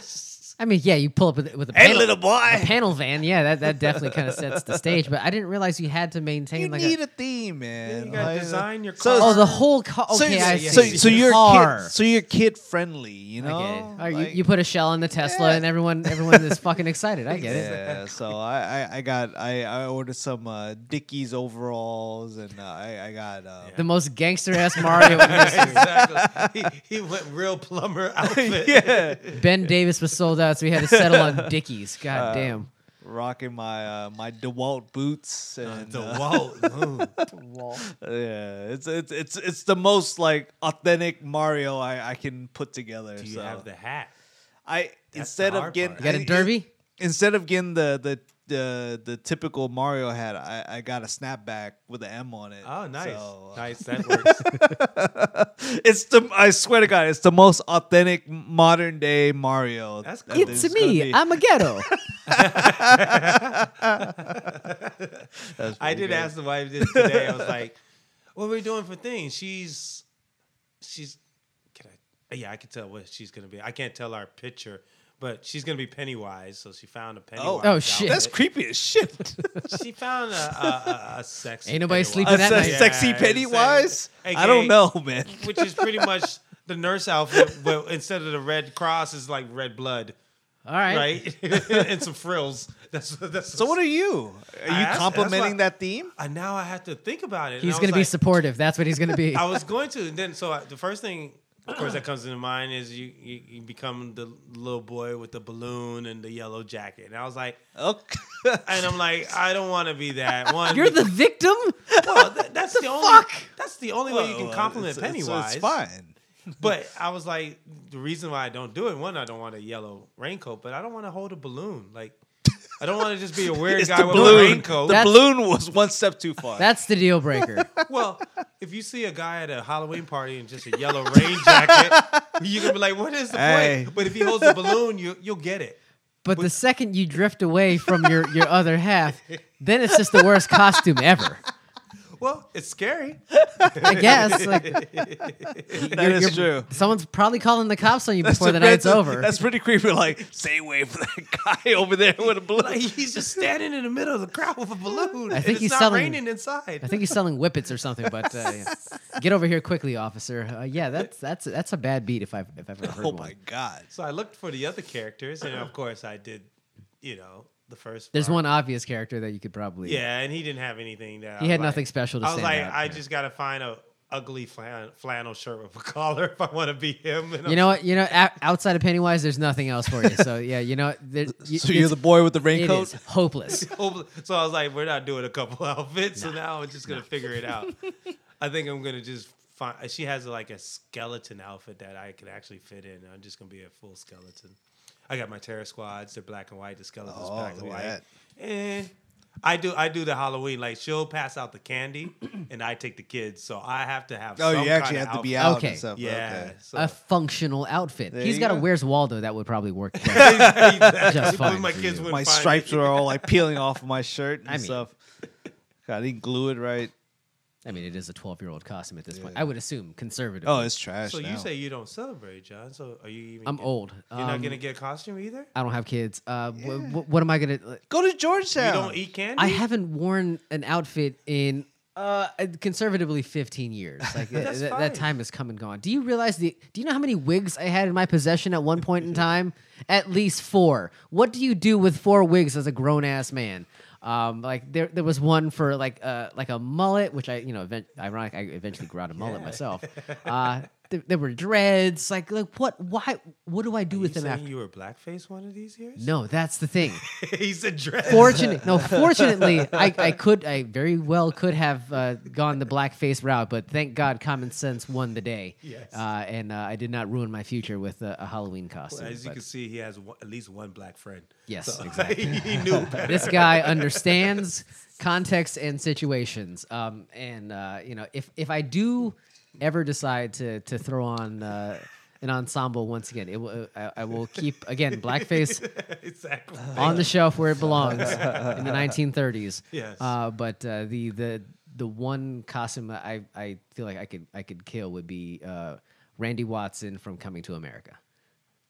I mean, yeah, you pull up with, with a Hey, panel, little boy. a panel van. Yeah, that, that definitely kind of sets the stage. But I didn't realize you had to maintain You like need a, a theme, man. you gotta Like, design your so- car. oh the whole car. So, Okay, I so, see. so you're car. kid, so you're kid friendly, you know. I get it. Like- you, you put a shell in the Tesla, Yeah. and everyone everyone is fucking excited. I get it. yeah, so I, I, I got I, I ordered some uh, Dickies overalls and uh, I, I got uh, The most gangster ass Mario exactly. He, he went real plumber outfit. yeah Ben Davis was sold out, so we had to settle on Dickies. Uh, God damn. rocking my uh, my Dewalt boots and The uh, Walt. Ooh. yeah it's it's it's it's the most like authentic Mario I, I can put together. Do you so. have the hat? I the instead of hard getting part. You got a I- derby? instead of getting the the the, the typical Mario hat, I, I got a snapback with an M on it. Oh, nice. So, uh, nice. That works. it's the I swear to God, it's the most authentic modern day Mario. That's that cool. It's gonna me. I'm a ghetto. I did good. ask the wife this today. I was like, "What are we doing for things?" She's, she's, can I? Yeah, I can tell what she's gonna be. I can't tell our picture, but she's gonna be Pennywise. So she found a oh. Pennywise. Oh, shit. That's creepy as shit. She found a a, a, a sexy. Ain't nobody Pennywise. sleeping a that se- night. Yeah, sexy exactly. Pennywise. I don't know, man. Which is pretty much the nurse outfit, but instead of the red cross, is like red blood, All right. right? and some frills. That's that's. So what are you? Are I you asked- complimenting that's that theme? And now I have to think about it. He's going to be like- supportive. That's what he's going to be. I was going to, and then so I, the first thing, of course, that comes into mind is you, you you become the little boy with the balloon and the yellow jacket, and I was like, Okay. and I'm like, I don't want to be that one. You're the victim? well, that, that's the, only fuck? that's the only way you can compliment it's- it's- Pennywise. It's, fine. But I was like, the reason why I don't do it, one, I don't want a yellow raincoat, but I don't want to hold a balloon. Like, I don't want to just be a weird It's guy the with a balloon. raincoat. The That's- balloon was one step too far. That's the deal breaker. Well, if you see a guy at a Halloween party in just a yellow rain jacket, you're gonna be like, "What is the Hey. point?" But if he holds a balloon, you you'll get it. But the second you drift away from your, your other half, then it's just the worst costume ever. Well, it's scary. I guess. Like, That you're- is you're- true. Someone's probably calling the cops on you That's before the night's over. That's pretty creepy. Like, stay away from that guy over there with a balloon. Like he's just standing in the middle of the crowd with a balloon. I and think it's he's not selling- raining inside. I think he's selling whippets or something. But uh, yeah. get over here quickly, officer. Uh, yeah, that's that's that's a bad beat if I've if I've ever heard oh one. my god. So I looked for the other characters, and of course I did. You know, the first. There's part. one obvious character that you could probably. Yeah, and he didn't have anything that. He was had like- nothing special to say. I was stand like, out, I yeah. just gotta find a ugly flan- flannel shirt with a collar if I want to be him. And You I'm know what? You know, o- outside of Pennywise, there's nothing else for you. So yeah, you know, there, you, So you're the boy with the raincoat? is hopeless. So I was like, we're not doing a couple outfits. So now I'm just gonna figure it out. I think I'm gonna just find. She has like a skeleton outfit that I could actually fit in. I'm just gonna be a full skeleton. I got my terror squads. They're black and white. The skeletons Oh, black and white. at And eh, I do I do the Halloween like she'll pass out the candy and I take the kids. So I have to have. Oh, some you actually kinda have to be out Okay. and stuff. Yeah. Okay. So A functional outfit. There He's you got a go. Where's Waldo that would probably work. Just fine my kids wouldn't My stripes it. are all like peeling off of my shirt and I mean- stuff. God, he glue it right. I mean, it is a 12 year old costume at this point. I would assume conservative. Oh, it's trash. So you say you don't celebrate, John? So are you even? I'm get- old. You're not Um, gonna get a costume either. I don't have kids. Uh, wh- wh- what am I gonna? go to Georgetown. You don't eat candy. I haven't worn an outfit in uh conservatively 15 years. Like th- That's th- fine. that time has come and gone. Do you realize the? Do you know how many wigs I had in my possession at one point in time? At least four. What do you do with four wigs as a grown ass man? Um, like there, there was one for like uh like a mullet, which I you know, event- ironic, I eventually grew out a mullet myself. Uh, there, there were dreads. Like like what? Why? What do I do You with them saying after? you were blackface one of these years? No, that's the thing. he said dress. Fortunate, no. Fortunately, I, I could, I very well could have uh, gone the blackface route, but thank God, common sense won the day. Yes. Uh, and uh, I did not ruin my future with a, a Halloween costume. As you but can see, he has one, at least one black friend. Yes, exactly. he knew. better. this guy understands context and situations. Um, and uh, you know, if if I do ever decide to to throw on. Uh, an ensemble once again. It will. I, I will keep again blackface exactly. on the shelf where it belongs in the 1930s. Yes. Uh, but uh, the the the one costume I I feel like I could I could kill would be uh, Randy Watson from Coming to America.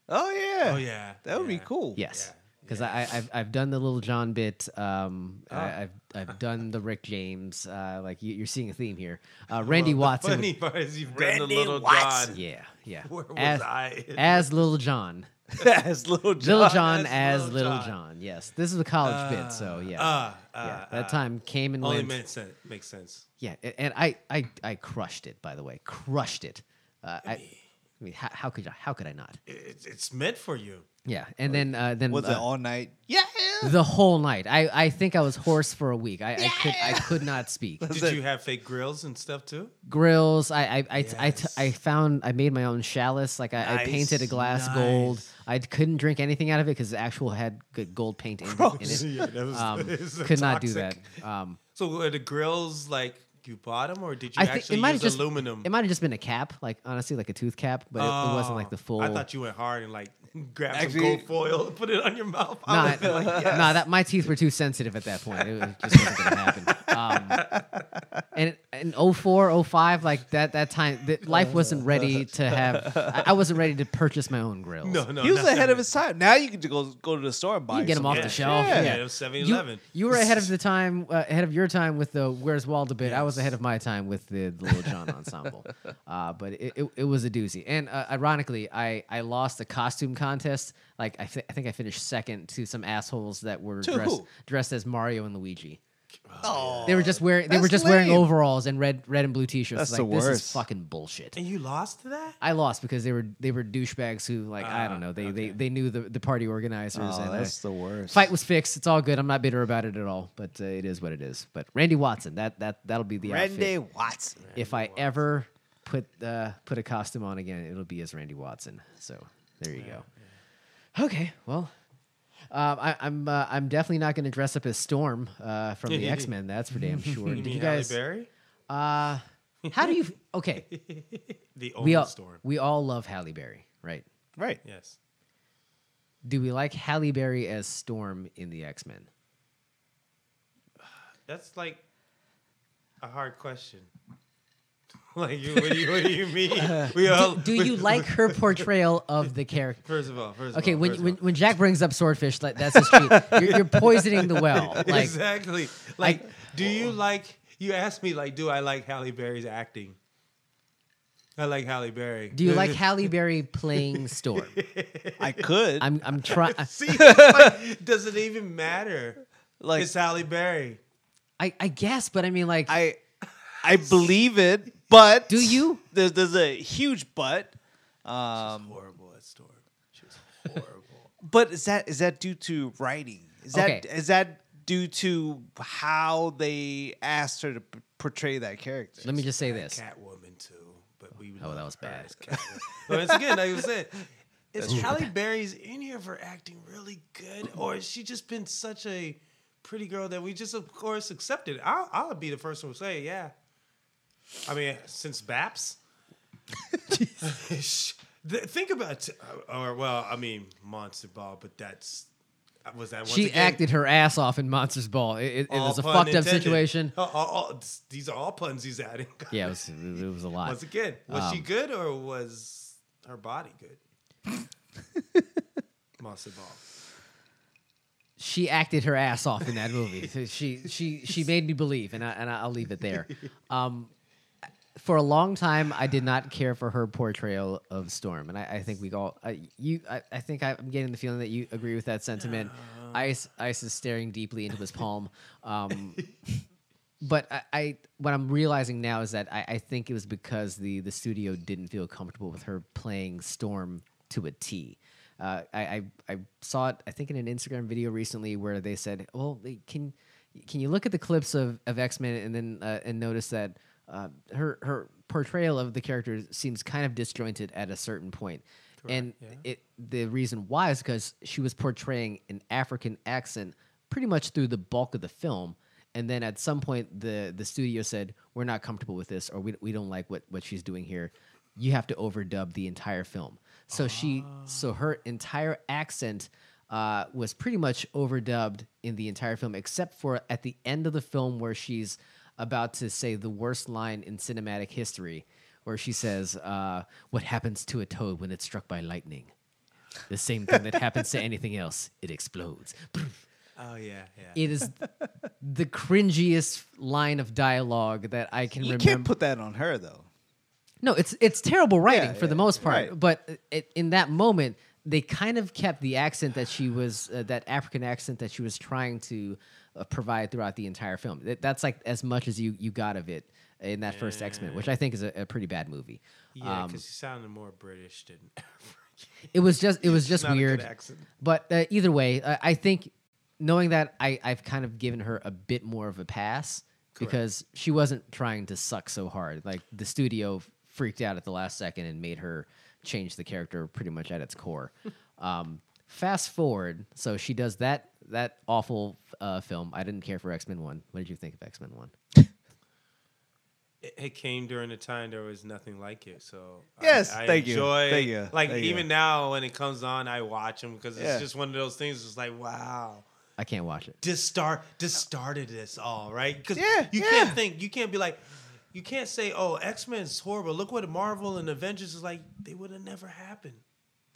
oh yeah. Oh yeah. That would be cool. Yes. Yeah. Because I I've, I've done the Little John bit. Um, Oh. I, I've I've done the Rick James. Uh, like you, you're seeing a theme here. Uh, Randy Well, Watson. The would- funny part is you've done Randy the little Watson. John. yeah, yeah. Where was as, I? as Little John. As little John. Little John as as Little Little John. John. Yes, this is a college bit. So yeah, Uh, uh, yeah. That uh, time came and only went. makes sense. Makes sense. Yeah, and I, I, I crushed it. By the way, crushed it. Uh, I, I mean, how, how could I? How could I not? It's, it's meant for you. Yeah, and then, uh, then Was uh, it all night? Yeah. the whole night. I, I think I was hoarse for a week. I, I could, I could not speak. Did it. you have fake grills and stuff too? Grills. I, I, I, I, t- Yes. I found. I made my own chalice. Like I, I painted a Nice, glass gold. I couldn't drink anything out of it because the actual had good gold paint in, in it. Yeah, that was- Um, it's could not do that. Um, So were the grills like you bought them, or did you I actually it might use have just aluminum? It might have just been a cap, like honestly, like a tooth cap, but it, it wasn't like the Oh, full. I thought you went hard and like grabbed Actually- some gold foil, and put it on your mouth. I Nah, like, yes. nah, that my teeth were too sensitive at that point. It was- just wasn't gonna happen. Um, and in 04, 05, like that that time, the, life wasn't ready to have. I, I wasn't ready to purchase my own grills. no, no, He was ahead of his time. Now you can just go go to the store and buy. You can get 'em some. off Yeah, the shelf. Yeah, Yeah. it was You, 7-Eleven. you were ahead of the time, uh, ahead of your time with the Where's Waldo bit. I was ahead of my time with the, the Little John ensemble. Uh, but it, it, it was a doozy. And uh, ironically, I, I lost a costume contest. Like I, th- I think I finished second to some assholes that were dressed as Mario and Luigi. Oh, They were just wearing they were that's just wearing lame. overalls and red red and blue t-shirts. That's like the this is worst. fucking bullshit. and you lost to that? I lost because they were they were douchebags who like I don't Ah, know they, they okay. they knew the, the party organizers Oh, and uh, that's the worst. fight was fixed. It's all good. I'm not bitter about it at all. But uh, it is what it is. But Randy Watson that that that'll be the Randy outfit. Watson. If I ever put uh, put a costume on again, it'll be as Randy Watson. So there you go. Okay, well. Um, I, I'm uh, I'm definitely not going to dress up as Storm uh, from the X Men. That's for damn sure. You Did mean you Halle guys? Berry? Uh, how do you? Okay, The only we all storm. we all love Halle Berry, right? Right. Yes. Do we like Halle Berry as Storm in the X Men? That's like a hard question. like, you, what, do you, what do you mean? Uh, we all, Do, do you like her portrayal of the character? First of all, first Okay, of all, when, when all. when Jack brings up swordfish, like that's his treat. You're, you're poisoning the well. Like, exactly. Like, do you like? You asked me like, do I like Halle Berry's acting? I like Halle Berry. do you like Halle Berry playing Storm? I could. I'm I'm trying. See, like, does it even matter? like it's Halle Berry. I I guess, but I mean, like, I I believe it, but Do you? There's there's a huge but. Um, Horrible at Storm. She was horrible. but is that is that due to writing? Is that Okay. is that due to how they asked her to p- portray that character? let me just say this. Catwoman too, but we. Oh, that was bad. but once again, like I said, is Halle Berry's in here for acting really good, or has she just been such a pretty girl that we just, of course, accepted? I'll, I'll be the first one to say, yeah. I mean, since Baps. Th- Think about, or well, I mean, Monster Ball, but that's was that once She again, acted her ass off in Monsters Ball. It, it, it was a fucked up situation. All- all- all- these are all puns he's adding. Yeah, it was it was a lot. Once again, was she Um, good or was her body good? Monster Ball. she acted her ass off in that movie. She she she made me believe, and I and I'll leave it there. Um, for a long time, I did not care for her portrayal of Storm, and I, I think we all uh, you. I, I think I'm getting the feeling that you agree with that sentiment. Ice Ice is staring deeply into his palm. Um, but I, I what I'm realizing now is that I, I think it was because the the studio didn't feel comfortable with her playing Storm to a T. Uh, I, I I saw it I think in an Instagram video recently where they said, "Well, can can you look at the clips of, of X Men and then uh, and notice that uh, her her portrayal of the character seems kind of disjointed at a certain point." and yeah. it the reason why is because she was portraying an African accent pretty much through the bulk of the film. And then at some point, the the studio said, "We're not comfortable with this, or we, we don't like what, what she's doing here. You have to overdub the entire film." So she, so her entire accent uh, was pretty much overdubbed in the entire film, except for at the end of the film where she's about to say the worst line in cinematic history, where she says, uh, "What happens to a toad when it's struck by lightning? The same thing that happens to anything else. It explodes." Oh yeah, yeah. It is the cringiest line of dialogue that I can you remember. can't put that on her though. no, it's it's terrible writing Yeah, for the most part. right. But it, in that moment, they kind of kept the accent that she was uh, that African accent that she was trying to provide throughout the entire film. That- That's like as much as you you got of it in that first X Men, which I think is a, a pretty bad movie. Yeah, Um, because she sounded more British than it was just it was just Not a good weird. But uh, either way, I, I think knowing that I, I've kind of given her a bit more of a pass because she wasn't trying to suck so hard. Like the studio freaked out at the last second and made her change the character pretty much at its core. um, fast forward, so she does that that awful uh, film. I didn't care for X Men One. What did you think of X Men One? it, came during a time there was nothing like it. So Yes, I, thank you, thank you, Like thank you. even now when it comes on, I watch them because it's Yeah. just one of those things. It's like wow. I can't watch it. Just start this started this all right because Yeah, you yeah. can't think you can't be like you can't say oh X Men is horrible. Look what Marvel and Avengers is like. They would have never happened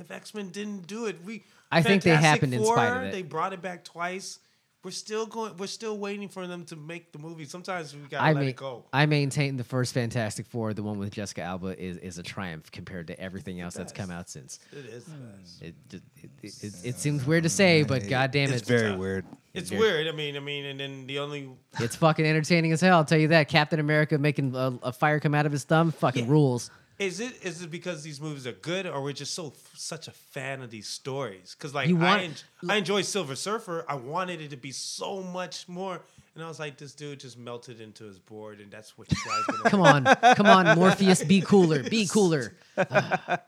if X Men didn't do it. We I think they Fantastic happened in spite of it. They brought it back twice. We're still going. We're still waiting for them to make the movie. Sometimes we gotta I, let ma- it go. I maintain the first Fantastic Four, the one with Jessica Alba, is, is a triumph compared to everything else that's come out since. It is the hmm. best. It, it, it, it, it seems weird to say, but goddamn it's it, very tough. weird. It's Very- weird. I mean, I mean, and then the only it's fucking entertaining as hell. I'll tell you that. Captain America making a, a fire come out of his thumb, fucking Yeah. rules. Is it is it because these movies are good, or we're just so such a fan of these stories? Because like want- I, en- I enjoy Silver Surfer. I wanted it to be so much more, and I was like, this dude just melted into his board, and that's what you guys gonna. Come on, come on, Morpheus, be cooler, be cooler. Uh,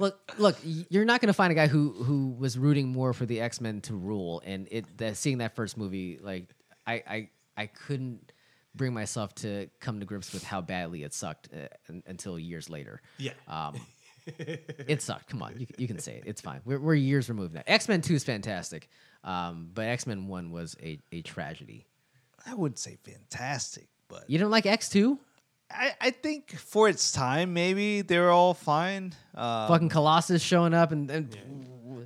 look, look, you're not gonna find a guy who who was rooting more for the X Men to rule, and it that seeing that first movie, like I I I couldn't bring myself to come to grips with how badly it sucked uh, un- until years later. Yeah. Um, it sucked. Come on, you, you can say it. It's fine. We're, we're years removed now. X Men Two is fantastic, um, but X Men One was a, a tragedy. I wouldn't say fantastic, but You don't like X two? I, I think for its time, maybe they were all fine. Uh, Fucking Colossus showing up and, and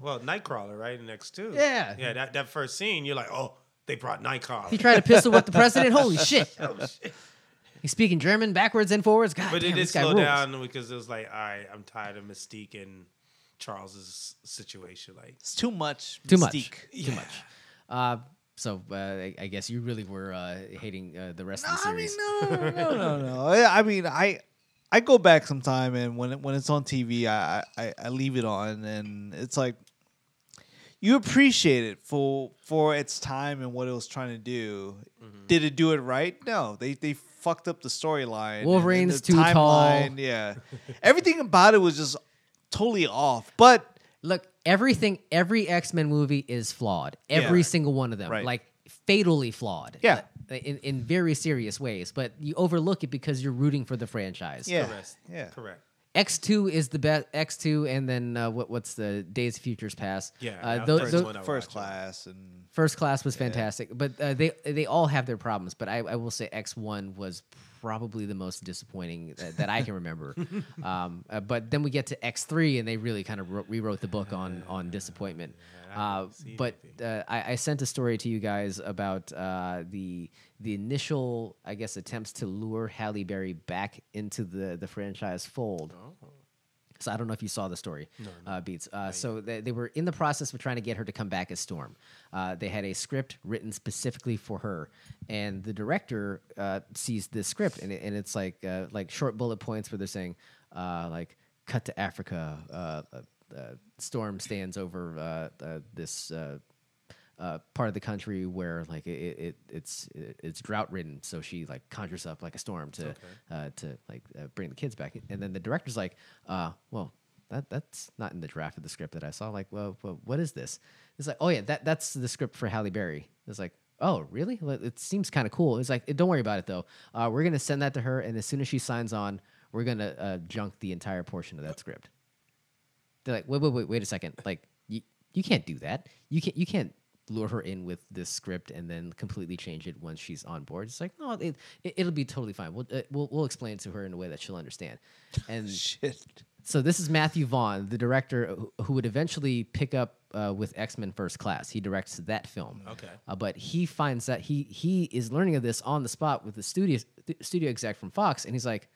Well, Nightcrawler, right? Next two. Yeah. Yeah. That, that first scene, you're like, oh, they brought Nikon. he tried to pistol whip the president. Holy shit! oh shit. He's speaking German backwards and forwards. God But damn, it did this guy slow rules. down because it was like, all right, I'm tired of Mystique and Charles's situation. Like, it's too much. Too much. mystique. Too much. Uh, so uh, I, I guess you really were uh, hating uh, the rest of the I mean, series. no, no, no, no. I I mean, I I go back sometime, and when it, when it's on TV, I, I I leave it on, and it's like you appreciate it for for its time and what it was trying to do. Did it do it right? No, they they fucked up the storyline. and- and Wolverine's the too tall. Yeah, everything about it was just totally off. But Look, everything, every X Men movie is flawed. Every Yeah. single one of them, Right. like fatally flawed. Yeah. uh, in in very serious ways. But you overlook it because you're rooting for the franchise. yeah, correct. yeah. Correct. X two is the best. X two, and then uh, what? What's the Days of Futures Past? Yeah, uh, that- tho- that's tho- one I First class and First class was fantastic, but uh, they they all have their problems. But I, I will say X one was probably the most disappointing that, that I can remember. um, uh, but then we get to X three, and they really kind of wrote, rewrote the book on on disappointment. Uh, but uh, I, I sent a story to you guys about uh, the the initial, I guess, attempts to lure Halle Berry back into the the franchise fold. So I don't know if you saw the story, Uh, Beats. Uh, so they, they were in the process of trying to get her to come back as Storm. Uh, they had a script written specifically for her, and the director uh, sees this script, and, it, and it's like uh, like short bullet points where they're saying uh, like cut to Africa. Uh, uh, uh, Storm stands over uh, uh, this. Uh, part of the country where like it, it it's it's drought ridden, so she like conjures up like a storm to uh, to like uh, bring the kids back. And then the director's like, uh, well, that that's not in the draft of the script that I saw. Like, well, well what is this? It's like, oh yeah, that that's the script for Halle Berry. It's like, oh really? Well, it seems kind of cool. It's like, don't worry about it though. Uh, we're gonna send that to her, and as soon as she signs on, we're gonna uh, junk the entire portion of that script. They're like, wait, wait, wait, wait a second. Like, you, you can't do that. You can't, you can't lure her in with this script and then completely change it once she's on board. It's like, no, it, it, will be totally fine. We'll, uh, we'll, we'll explain it to her in a way that she'll understand. And shit. so this is Matthew Vaughn, the director who- would eventually pick up uh, with X Men First Class. He directs that film. Okay. Uh, but he finds that he he is learning of this on the spot with the studio th- studio exec from Fox, and he's like,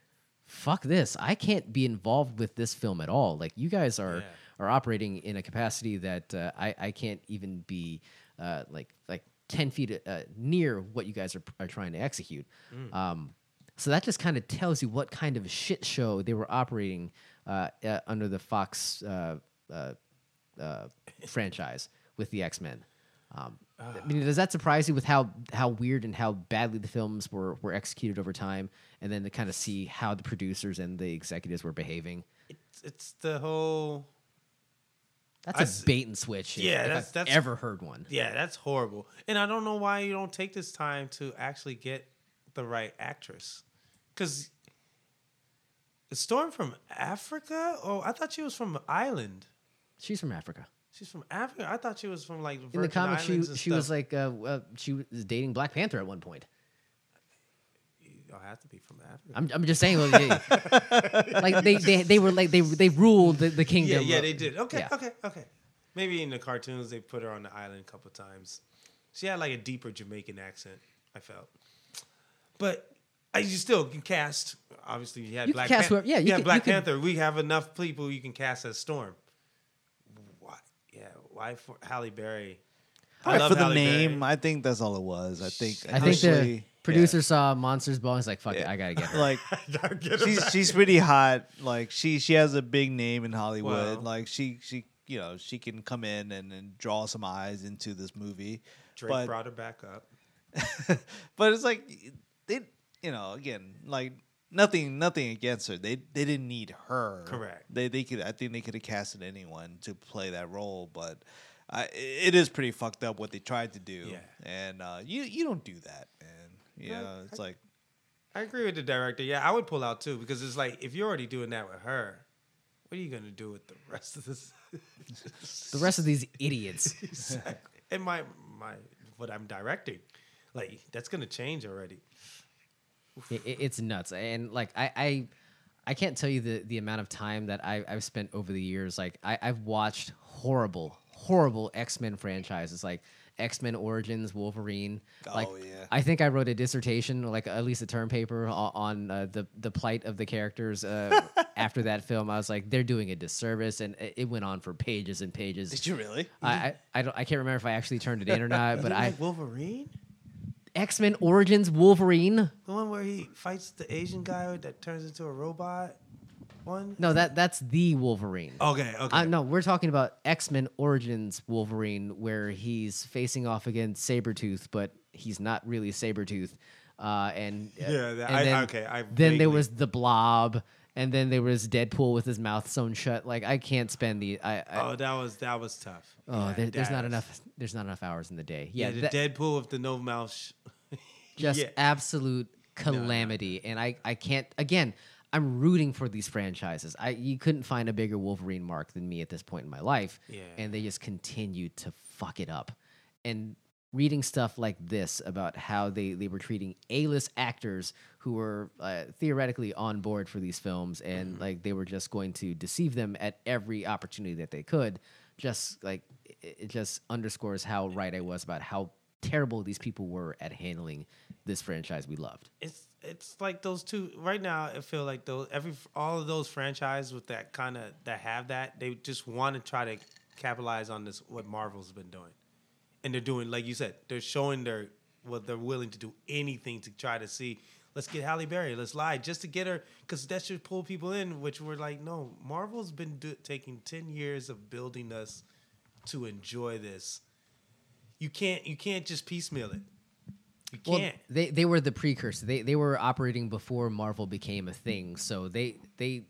"Fuck this! I can't be involved with this film at all. Like you guys are Yeah. are operating in a capacity that uh, I I can't even be uh, like like ten feet uh, near what you guys are are trying to execute." Um, so that just kind of tells you what kind of shit show they were operating uh, uh, under the Fox uh, uh, uh, franchise with the X Men. Um, I mean, does that surprise you with how how weird and how badly the films were were executed over time, and then to kind of see how the producers and the executives were behaving? It's, it's the whole. That's I a bait and switch. Yeah, that's- I've that's- ever heard one. Yeah, that's horrible. And I don't know why you don't take this time to actually get the right actress. Because is Storm from Africa? Oh, I thought she was from Ireland. She's from Africa. She's from Africa. I thought she was from like In the comics, she she was like uh, uh, she was dating Black Panther at one point. Y'all have to be. I'm, I'm just saying, well, yeah, like they, they they were like they they ruled the, the yeah, kingdom. yeah, of- they did. Okay, yeah. okay, okay. Maybe in the cartoons they put her on the island a couple times. She had like a deeper Jamaican accent. I felt, but I, you still can cast. Obviously, you had You Black cast Pan- whoever- yeah, you you had can- Black you can- Panther. We have enough people you can cast as Storm. Why? Yeah, why for Halle Berry? I Probably love for the Halle name, Berry. I think that's all it was. I think. I think the initially, producer saw Monsters Ball. He's like, "Fuck it, I gotta get her." yeah. like she's she's pretty hot. Like she she has a big name in Hollywood. Well. like she she you know she can come in and, and draw some eyes into this movie. Drake but brought her back up. but it's like they you know again like nothing nothing against her. They they didn't need her. Correct. They they could I think they could have casted anyone to play that role, but. I, it is pretty fucked up what they tried to do, Yeah. and uh, you you don't do that, Right. know, it's I- like I agree with the director. Yeah, I would pull out too because it's like if you're already doing that with her, what are you gonna do with the rest of this? the rest of these idiots. exactly. And my my what I'm directing, like that's gonna change already. It, it- it's nuts, and like I, I, I can't tell you the the amount of time that I, I've spent over the years. Like I, I've watched horrible, horrible X Men franchises, like X Men Origins, Wolverine. like, Oh, yeah. I think I wrote a dissertation, like at least a term paper, on uh, the the plight of the characters uh, after that film. I was like, they're doing a disservice, and it it went on for pages and pages. Did you really? I, I, I don't I can't remember if I actually turned it in or not, but I like Wolverine, X Men Origins Wolverine. the one where he fights the Asian guy that turns into a robot. One. No, that that's the Wolverine. Okay. Okay. Uh, no, we're talking about X Men Origins Wolverine, where he's facing off against Sabretooth, but he's not really Sabretooth. Uh, and uh, Yeah, that- and I- then, okay, I then there was the Blob, and then there was Deadpool with his mouth sewn shut. Like I can't spend the I. I oh, that was that was tough. oh, Yeah, there, there's not enough. There's not enough hours in the day. Yeah, Yeah, the that- Deadpool with the no mouth. Sh- just Yeah. absolute calamity and i i can't again i'm rooting for these franchises i you couldn't find a bigger wolverine mark than me at this point in my life Yeah. and they just continue to fuck it up and reading stuff like this about how they they were treating a-list actors who were uh, theoretically on board for these films and Mm-hmm. like they were just going to deceive them at every opportunity that they could just like it, it just underscores how right i was about how terrible these people were at handling this franchise we loved. it's it's like those two right now. I feel like those every all of those franchises with that kind of that have that they just want to try to capitalize on this what Marvel's been doing, and they're doing like you said they're showing their what they're willing to do anything to try to see. Let's get Halle Berry. Let's lie just to get her because that should pull people in. Which we're like, no, Marvel's been do, taking ten years of building us to enjoy this. You can't you can't just piecemeal it. You Well, can't. they they were the precursor. They they were operating before Marvel became a thing. So they they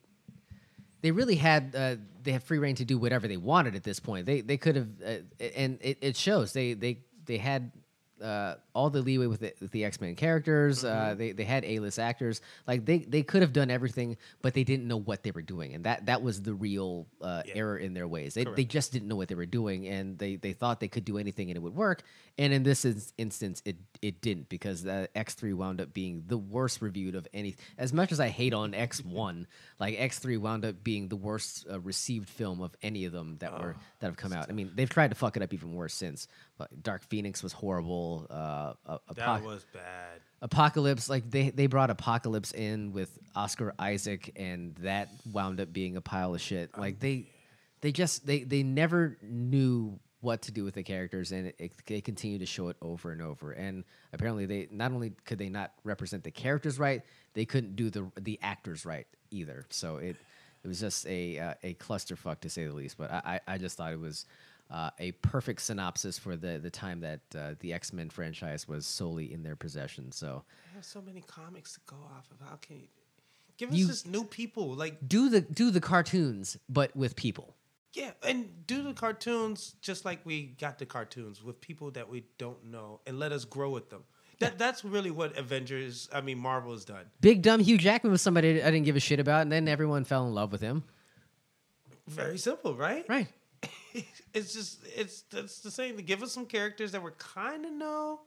they really had uh, they had free reign to do whatever they wanted at this point. They they could have uh, and it, it shows. They they they had uh, all the leeway with the, with the X Men characters. Uh, they they had A list actors. Like they they could have done everything, but they didn't know what they were doing, and that that was the real uh, Yeah. error in their ways. They they just didn't know what they were doing, and they they thought they could do anything and it would work. And in this ins- instance, it it didn't because uh, X three wound up being the worst reviewed of any. As much as I hate on X one, like X three wound up being the worst uh, received film of any of them that were that have come out. I mean, they've tried to fuck it up even worse since. Dark Phoenix was horrible. Uh, uh, That was bad. Apocalypse, like they they brought Apocalypse in with Oscar Isaac, and that wound up being a pile of shit. Like they they just they they never knew what to do with the characters, and it, it, they continue to show it over and over. And apparently, they not only could they not represent the characters right, they couldn't do the the actors right either. So it it was just a uh, a clusterfuck to say the least. But I I I just thought it was. Uh, a perfect synopsis for the the time that uh, the X Men franchise was solely in their possession. So I have so many comics to go off of. How can you give You- us just new people? Like, do the do the cartoons, but with people. yeah, and do the cartoons just like we got the cartoons with people that we don't know, and let us grow with them. That that's really what Avengers. I mean, Marvel has done. Big dumb Hugh Jackman was somebody I didn't give a shit about, and then everyone fell in love with him. Very simple, right? Right. It's just it's it's the same. To give us some characters that we kind of know.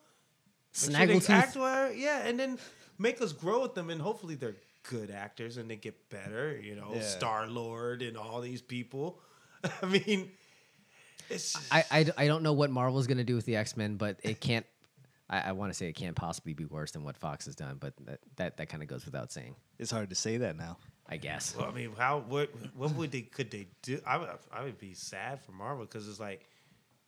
Make act Snaggletooth. well, yeah, and then make us grow with them, and hopefully they're good actors and they get better. You know, Yeah. Star Lord and all these people. I mean, it's just, I, I, I don't know what Marvel's gonna do with the X Men, but it can't. I, I want to say it can't possibly be worse than what Fox has done, but that that, that kind of goes without saying. It's hard to say that now. I guess. Well, I mean, how what what would they could they do? I would I would be sad for Marvel because it's like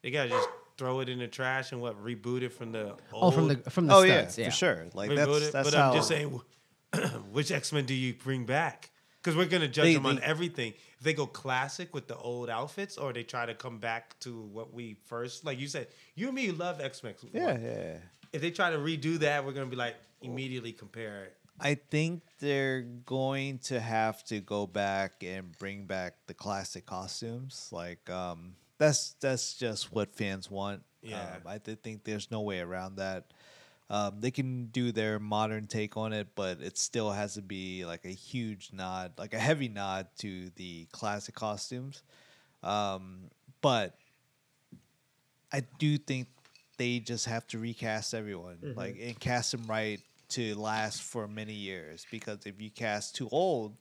they gotta just throw it in the trash and what reboot it from the Oh, from the from the oh studs, yeah, for sure. Like reboot that's it. that's but how. I'm just saying, which X Men do you bring back? Because we're gonna judge They- them on they- everything. If they go classic with the old outfits, or they try to come back to what we first, like you said, you and me love X Men. yeah, yeah. If they try to redo that, we're gonna be like immediately compare it. I think they're going to have to go back and bring back the classic costumes. Like um, that's that's just what fans want. Yeah. um, I th- think there's no way around that. Um, they can do their modern take on it, but it still has to be like a huge nod, like a heavy nod to the classic costumes. Um, but I do think they just have to recast everyone, like and cast them right to last for many years because if you cast too old,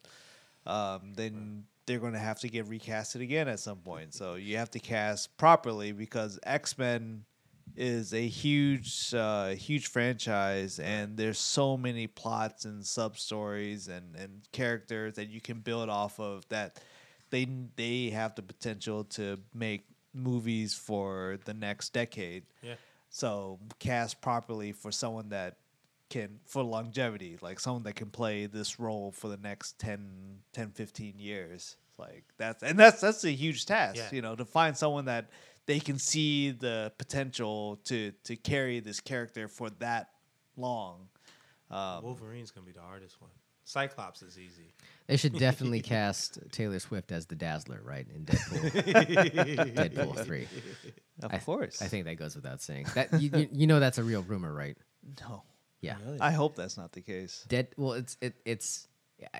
um, then they're going to have to get recasted again at some point. So you have to cast properly because X Men is a huge, uh, huge franchise, and there's so many plots and sub stories and and characters that you can build off of that. They they have the potential to make movies for the next decade. Yeah. So cast properly for someone that can for longevity, like someone that can play this role for the next 10, 10 15 years. Like that's and that's that's a huge task, Yeah. you know, to find someone that they can see the potential to to carry this character for that long. Um, Wolverine's gonna be the hardest one. Cyclops is easy. They should definitely cast Taylor Swift as the Dazzler, right? In Deadpool, Deadpool three. of I, course. I think that goes without saying. That you, you, you know that's a real rumor, right? no. Yeah. I hope that's not the case. Dead. Well, it's it, it's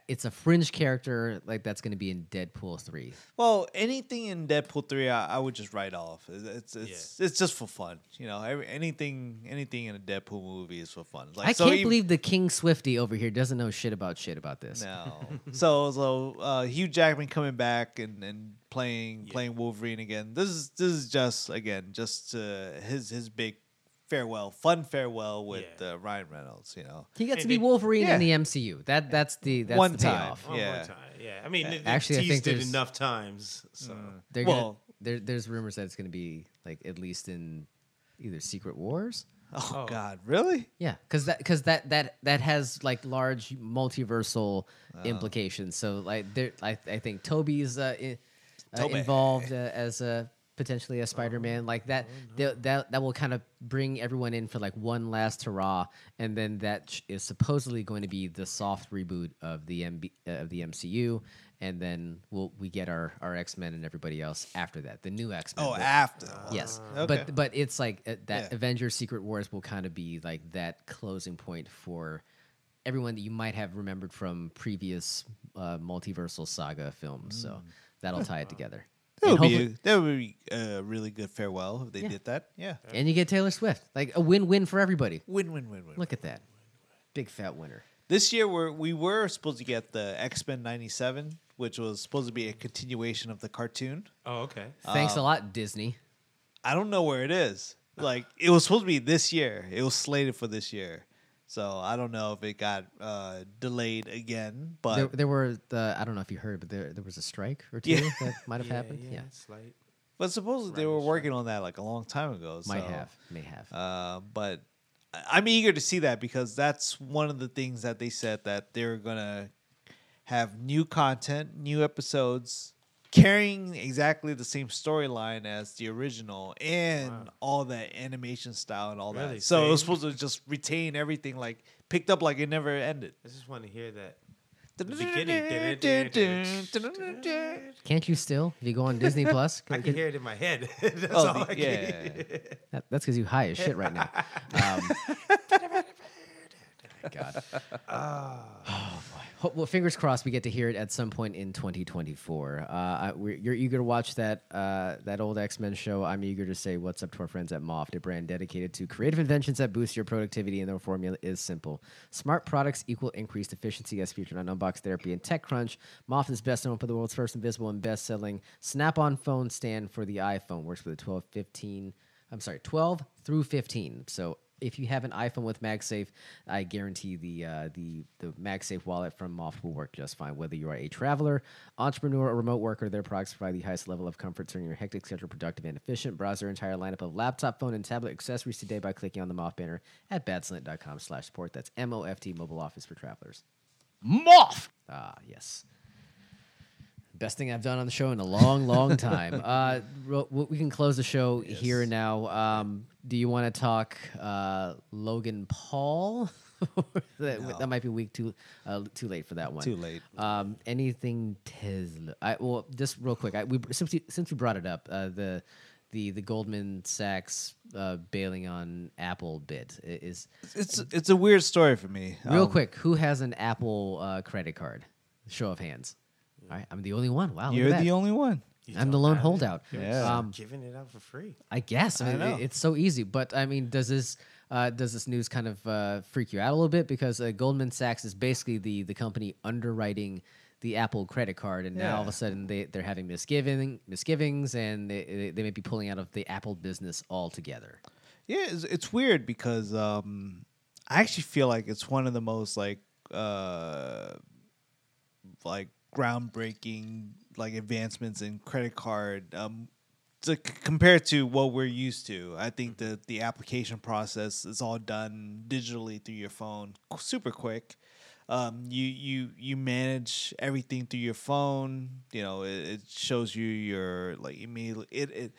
it's a fringe character like that's going to be in Deadpool three. Well, anything in Deadpool three, I, I would just write off. It's it's it's, it's just for fun, you know. Every, anything anything in a Deadpool movie is for fun. Like I so can't even- believe the King Swifty over here doesn't know shit about shit about this. No. so so uh, Hugh Jackman coming back and, and playing Yeah. playing Wolverine again. This is this is just again just uh, his his big farewell, fun farewell with Yeah. uh, Ryan Reynolds. You know, He gets to Hey, be they- Wolverine in the MCU. That that's the that's One the time. payoff. One Yeah. more time. Yeah. I mean, they, they Actually, I think teased it there's- enough times. So They're Well- gonna, there, there's rumors that it's going to be like at least in either Secret Wars. oh, Oh. God, really? Yeah, because that because that that that has like large multiversal Oh. implications. So like there, I I think Tobey's uh, i- uh, Tobey. involved uh, as a potentially a Spider-Man like that. That that that will kind of bring everyone in for like one last hurrah, and then that is supposedly going to be the soft reboot of the MB, uh, of the MCU. And then we'll we get our, our X Men and everybody else after that, the new X Men. Oh, after. Yes, Okay. but but it's like uh, that Yeah. Avengers Secret Wars will kind of be like that closing point for everyone that you might have remembered from previous uh, multiversal saga films. So that'll tie it together. That would be a, that would be a really good farewell if they Yeah. did that. Yeah, and you get Taylor Swift, like a win-win for everybody. win win win win. Look at that, big fat winner. This year we're, we were supposed to get the X Men '97, which was supposed to be a continuation of the cartoon. Oh, okay. Thanks a um, lot, Disney. I don't know where it is. Like it was supposed to be this year. It was slated for this year. So I don't know if it got uh, delayed again. But there, there were the I don't know if you heard, but there there was a strike or two Yeah. that might have yeah, happened. Yeah, Yeah, slight. but supposedly they were Writer's working on that like a long time ago. might have, may have. Uh, but I'm eager to see that because that's one of the things that they said that they're gonna have new content, new episodes, carrying exactly the same storyline as the original and Wow. all that animation style and all Really? that. So it was supposed to just retain everything, like picked up like it never ended. I just want to hear that. The beginning. Can't you still? If you go on Disney Plus, I can hear it in my head. That's Oh, all the- I can yeah. hear. That, that's because you high as shit right now. Um, God. Ah. Oh boy. Ho- Well, fingers crossed we get to hear it at some point in 2024. Uh, you're eager to watch that uh, that old X Men show. I'm eager to say what's up to our friends at Moft, a brand dedicated to creative inventions that boost your productivity, and their formula is simple: smart products equal increased efficiency. As featured on Unbox Therapy and TechCrunch, Moft is best known for the world's first invisible and best-selling Snap-on phone stand for the iPhone. Works with a 12, 15. I'm sorry, 12 through 15. So if you have an iPhone with MagSafe, I guarantee the uh, the the MagSafe wallet from Moft will work just fine. Whether you are a traveler, entrepreneur, or remote worker, their products provide the highest level of comfort, turning your hectic schedule productive and efficient. Browse their entire lineup of laptop, phone, and tablet accessories today by clicking on the Moft banner at badslant.com slash support. That's M-O-F-T, mobile office for travelers. Moth. Ah, yes. Best thing I've done on the show in a long, long time. Uh, we can close the show here and now. Um, do you want to talk uh, Logan Paul? that, No. that might be week too uh, too late for that one. Too late. Um, anything Tesla? I well, just real quick. I, we since we, since we brought it up, uh, the the the Goldman Sachs uh, bailing on Apple bit is It's it's a weird story for me. Real Um, quick, who has an Apple uh, credit card? Show of hands. All right, I'm the only one. Wow, You're the only one. You I'm the lone holdout. Yeah. Um, Giving it out for free. I guess. I I mean, it- know. it's so easy. But I mean, does this uh, does this news kind of uh, freak you out a little bit? Because uh, Goldman Sachs is basically the the company underwriting the Apple credit card, and now all of a sudden they they're having misgiving misgivings, and they they- they may be pulling out of the Apple business altogether. Yeah, it's, it's weird because um, I actually feel like it's one of the most like uh, like groundbreaking like advancements in credit card um, to c- compared to what we're used to. I think that the application process is all done digitally through your phone, super quick. Um, you you you manage everything through your phone. You know, it, it shows you your like immediately. It it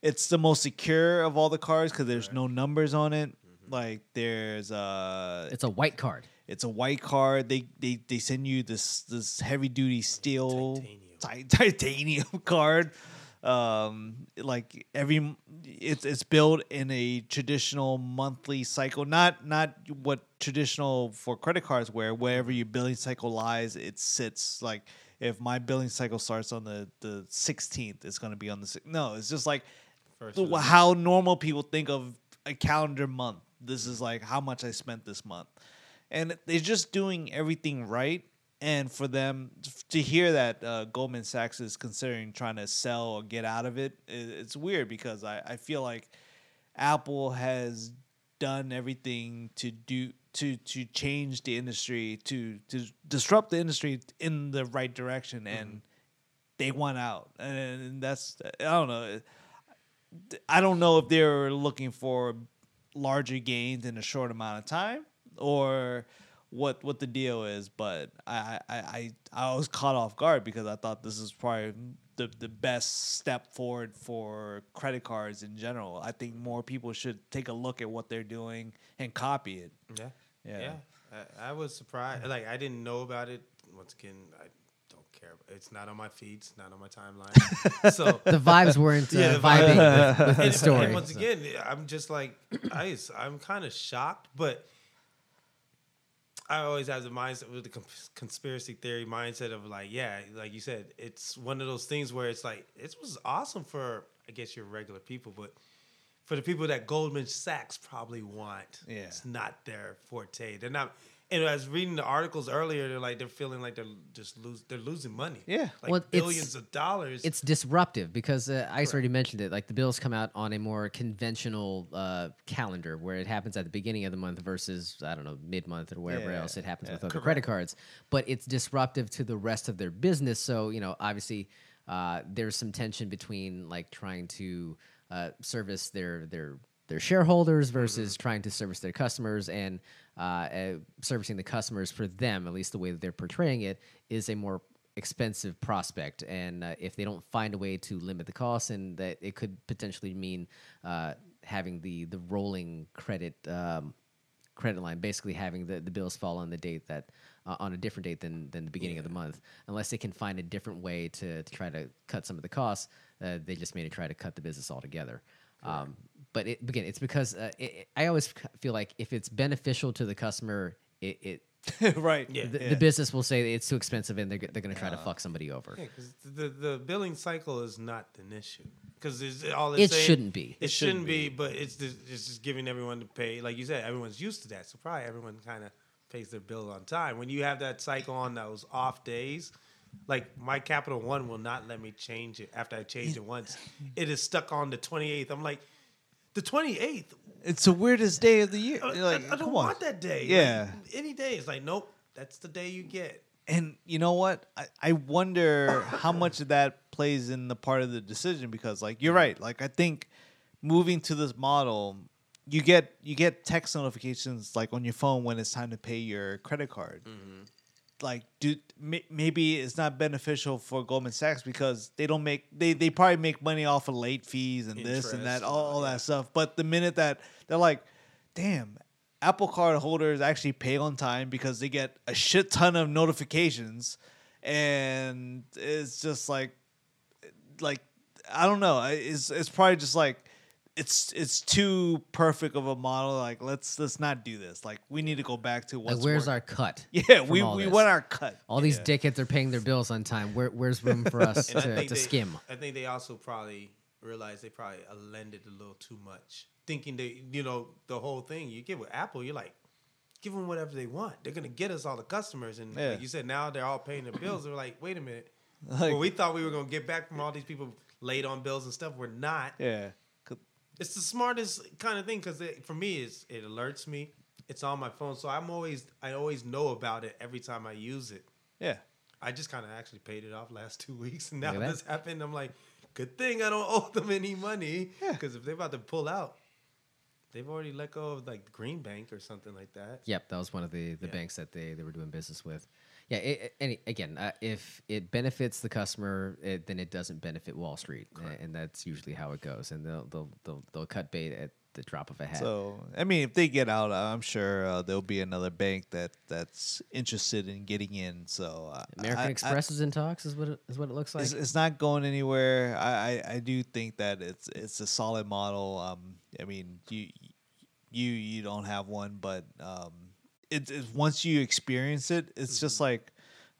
it's the most secure of all the cards because there's no numbers on it. Like there's uh, It's a white card. It's a white card. They they they send you this this heavy duty steel Titanium. ti- titanium card. Um, like every it's it's built in a traditional monthly cycle, not not what traditional for credit cards where wherever your billing cycle lies, it sits like if my billing cycle starts on the the 16th, it's going to be on the no. It's just like the how normal people think of a calendar month. This is like how much I spent this month, and they're just doing everything right. And for them to hear that uh, Goldman Sachs is considering trying to sell or get out of it, it's weird because I, I feel like Apple has done everything to do to to change the industry to to disrupt the industry in the right direction and they won out and that's I don't know I don't know if they're looking for larger gains in a short amount of time or what what the deal is, but I I, I, I was caught off guard because I thought this is probably the, the best step forward for credit cards in general. I think more people should take a look at what they're doing and copy it. Yeah. Yeah. Yeah. I, I was surprised. Like I didn't know about it. Once again, I don't care. It's not on my feeds, not on my timeline. so The vibes weren't uh, Yeah, the vibing vibe- with, with the and, story. and once again, I'm just like Ice. I'm kind of shocked, but I always have the mindset with the conspiracy theory mindset of like, yeah, like you said, it's one of those things where it's like it was awesome for I guess your regular people, but for the people that Goldman Sachs probably want, Yeah. it's not their forte. They're not. And I was reading the articles earlier. They're like they're feeling like they're just lose. They're losing money. Yeah. like Well, it's- billions of dollars. it's disruptive because uh, Ice already mentioned it. Like the bills come out on a more conventional uh, calendar where it happens at the beginning of the month versus I don't know mid month or wherever Yeah, else it happens yeah. with other credit cards. But it's disruptive to the rest of their business. So you know, obviously, uh, there's some tension between like trying to uh, service their their their shareholders versus trying to service their customers and uh, uh, servicing the customers for them, at least the way that they're portraying it, is a more expensive prospect. And uh, if they don't find a way to limit the costs, and that it could potentially mean uh, having the the rolling credit. Um, credit line basically having the, the bills fall on the date that uh, on a different date than than the beginning of the month unless they can find a different way to, to try to cut some of the costs uh, they just may try to cut the business altogether um, but it, again it's because uh, it, it- i always feel like if it's beneficial to the customer it, it right. Yeah. the, the business will say it's too expensive and they're, they're going to try to fuck somebody over Yeah, because the, the billing cycle is not an issue. Because it's all It saying- shouldn't be. It, It shouldn't shouldn't be, but it's just, it's just giving everyone to pay. Like you said, everyone's used to that, so probably everyone kind of pays their bill on time. When you have that cycle on those off days, like my Capital One will not let me change it after I change it once. It is stuck on the twenty eighth. I'm like, the twenty eighth. It's the weirdest day of the year. Uh, I, like, I don't come on. want that day. Yeah. Like, any day. It's like, nope, that's the day you get. And you know what? I, I wonder how much of that plays in the part of the decision because like you're right. Like I think moving to this model, you get you get text notifications like on your phone when it's time to pay your credit card. Mm-hmm. Like, do maybe it's not beneficial for Goldman Sachs because they don't make they they probably make money off of late fees and this and that Interest, all, all yeah. that stuff. But the minute that they're like, damn, Apple Card holders actually pay on time because they get a shit ton of notifications, and it's just like, like I don't know. It's it's probably just like it's it's too perfect of a model. Like let's let's not do this. Like we need to go back to what's Like, where's our cut? yeah we we this? want our cut. All these dickheads are paying their bills on time. Where, where's room for us to, to they, skim? I think they also probably realized they probably lended a little too much, thinking they, you know, the whole thing. You get with Apple, you're like, give them whatever they want. They're gonna get us all the customers, and Yeah. like you said, now they're all paying their bills. They're like, wait a minute. Like- well, we thought we were gonna get back from all these people late on bills and stuff. We're not. Yeah. It's the smartest kind of thing because for me, it's, it alerts me. It's on my phone, so I'm always I always know about it every time I use it. Yeah. I just kind of actually paid it off last two weeks, and now that. this happened. I'm like, good thing I don't owe them any money, Yeah. because if they're about to pull out, they've already let go of like Green Bank or something like that. Yep, that was one of the, the Yeah. banks that they, they were doing business with. Yeah, it, any, again, uh, if it benefits the customer, it, then it doesn't benefit Wall Street, a- and that's usually how it goes. And they'll they'll they'll, they'll cut bait at the drop of a hat. So I mean, if they get out, I'm sure uh, there'll be another bank that that's interested in getting in. So uh, American I- I- Express is in talks, is what it, is what it looks like. it's, it's not going anywhere. I, I, I do think that it's it's a solid model. Um, I mean, you you you don't have one, but um, it's it's once you experience it, it's just Mm-hmm. like,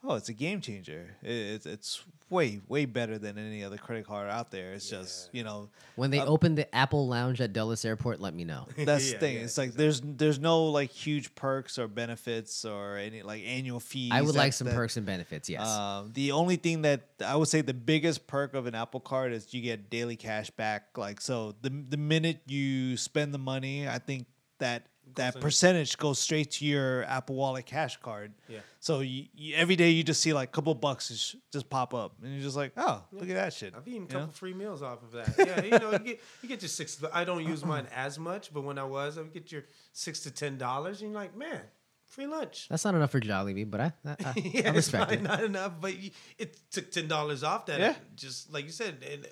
oh, it's a game changer. It, it's it's way way better than any other credit card out there. It's just you know when they uh, open the Apple Lounge at Dulles Airport, let me know. that's Yeah, the thing. yeah, it's like there's there's no like huge perks or benefits or any like annual fees. I would that- like some that- perks and benefits. Yes. Um, the only thing that I would say the biggest perk of an Apple Card is you get daily cash back. Like so, the the minute you spend the money, I think that that percentage goes straight to your Apple Wallet cash card. Yeah. So you, you, every day you just see like a couple bucks just, just pop up, and you're just like, oh, look at that shit. I've eaten a couple know? free meals off of that. Yeah, you know, you get you get your six. I don't use mine as much, but when I was, I would get your six to ten dollars, and you're like, man, free lunch. that's not enough for Jollibee, but I I, I, yeah, I it's respect probably it. not enough, but you, it took ten dollars off that. Yeah. just like you said, and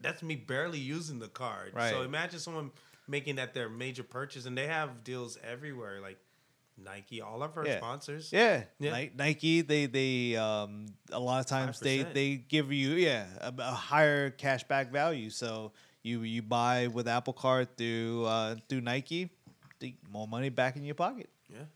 that's me barely using the card. Right. So imagine someone making that their major purchase, and they have deals everywhere, like Nike, all of our Yeah. sponsors. Yeah, Yeah. Nike. They they um a lot of times they 5%. they give you yeah a, a higher cashback value. So you you buy with Apple Card through uh through Nike, the more money back in your pocket. yeah.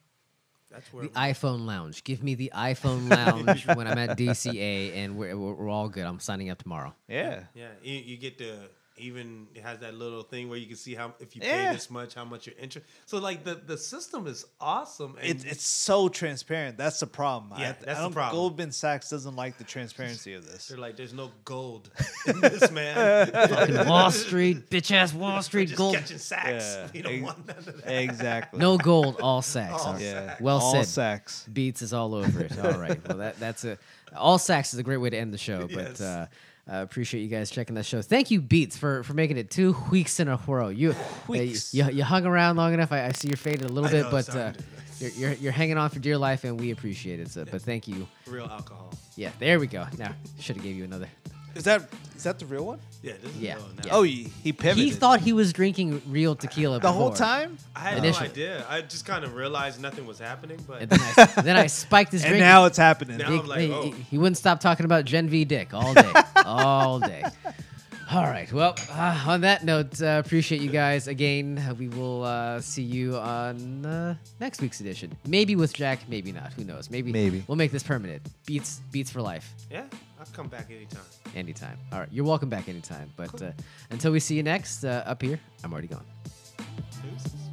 That's where The iPhone Lounge. Give me the iPhone Lounge when I'm at DCA, and we're, we're, we're all good. I'm signing up tomorrow. Yeah, Yeah, you, you get to even it has that little thing where you can see how if you Yeah. pay this much, how much your interest. So like the the system is awesome. And it's it's so transparent. That's the problem. Yeah, I, that's I the don't, problem. Goldman Sachs doesn't like the transparency of this. they're like, there's no gold in this man. Fucking Wall Street, bitch ass Wall Street just gold. catching sacks. Yeah, We don't ex- want none of that. Exactly. No gold, all sacks. All All Yeah. sacks. Well All said. Sachs. Beats is all over it. All right. Well, that that's a all sacks is a great way to end the show. Yes. But uh, I appreciate you guys checking that show. Thank you, Beats, for for making it two weeks in a row. You uh, you, you, hung around long enough. I, I see you're faded a little I bit, know, but uh, you're, you're you're hanging on for dear life, and we appreciate it. So, but thank you. Real alcohol. Yeah, there we go. Now should have gave you another. Is that is that the real one? Yeah, this is Yeah, real now. yeah. Oh, he, he pivoted. He thought he was drinking real tequila the whole before. time, I had Initially. no idea. I just kind of realized nothing was happening, but And then I, then I spiked his and drink. now it's happening. Now he, I'm like, he- oh. he- he wouldn't stop talking about Gen V Dick all day, all day. All right. Well, uh, on that note, uh, appreciate you guys again. Uh, We will uh, see you on uh, next week's edition. Maybe with Jack, maybe not. Who knows? Maybe. Maybe. we'll make this permanent. Beats, beats for life, yeah, I'll come back anytime. anytime. All right, you're welcome back anytime. But uh, until we see you next, uh, up here, I'm already gone. Deuces.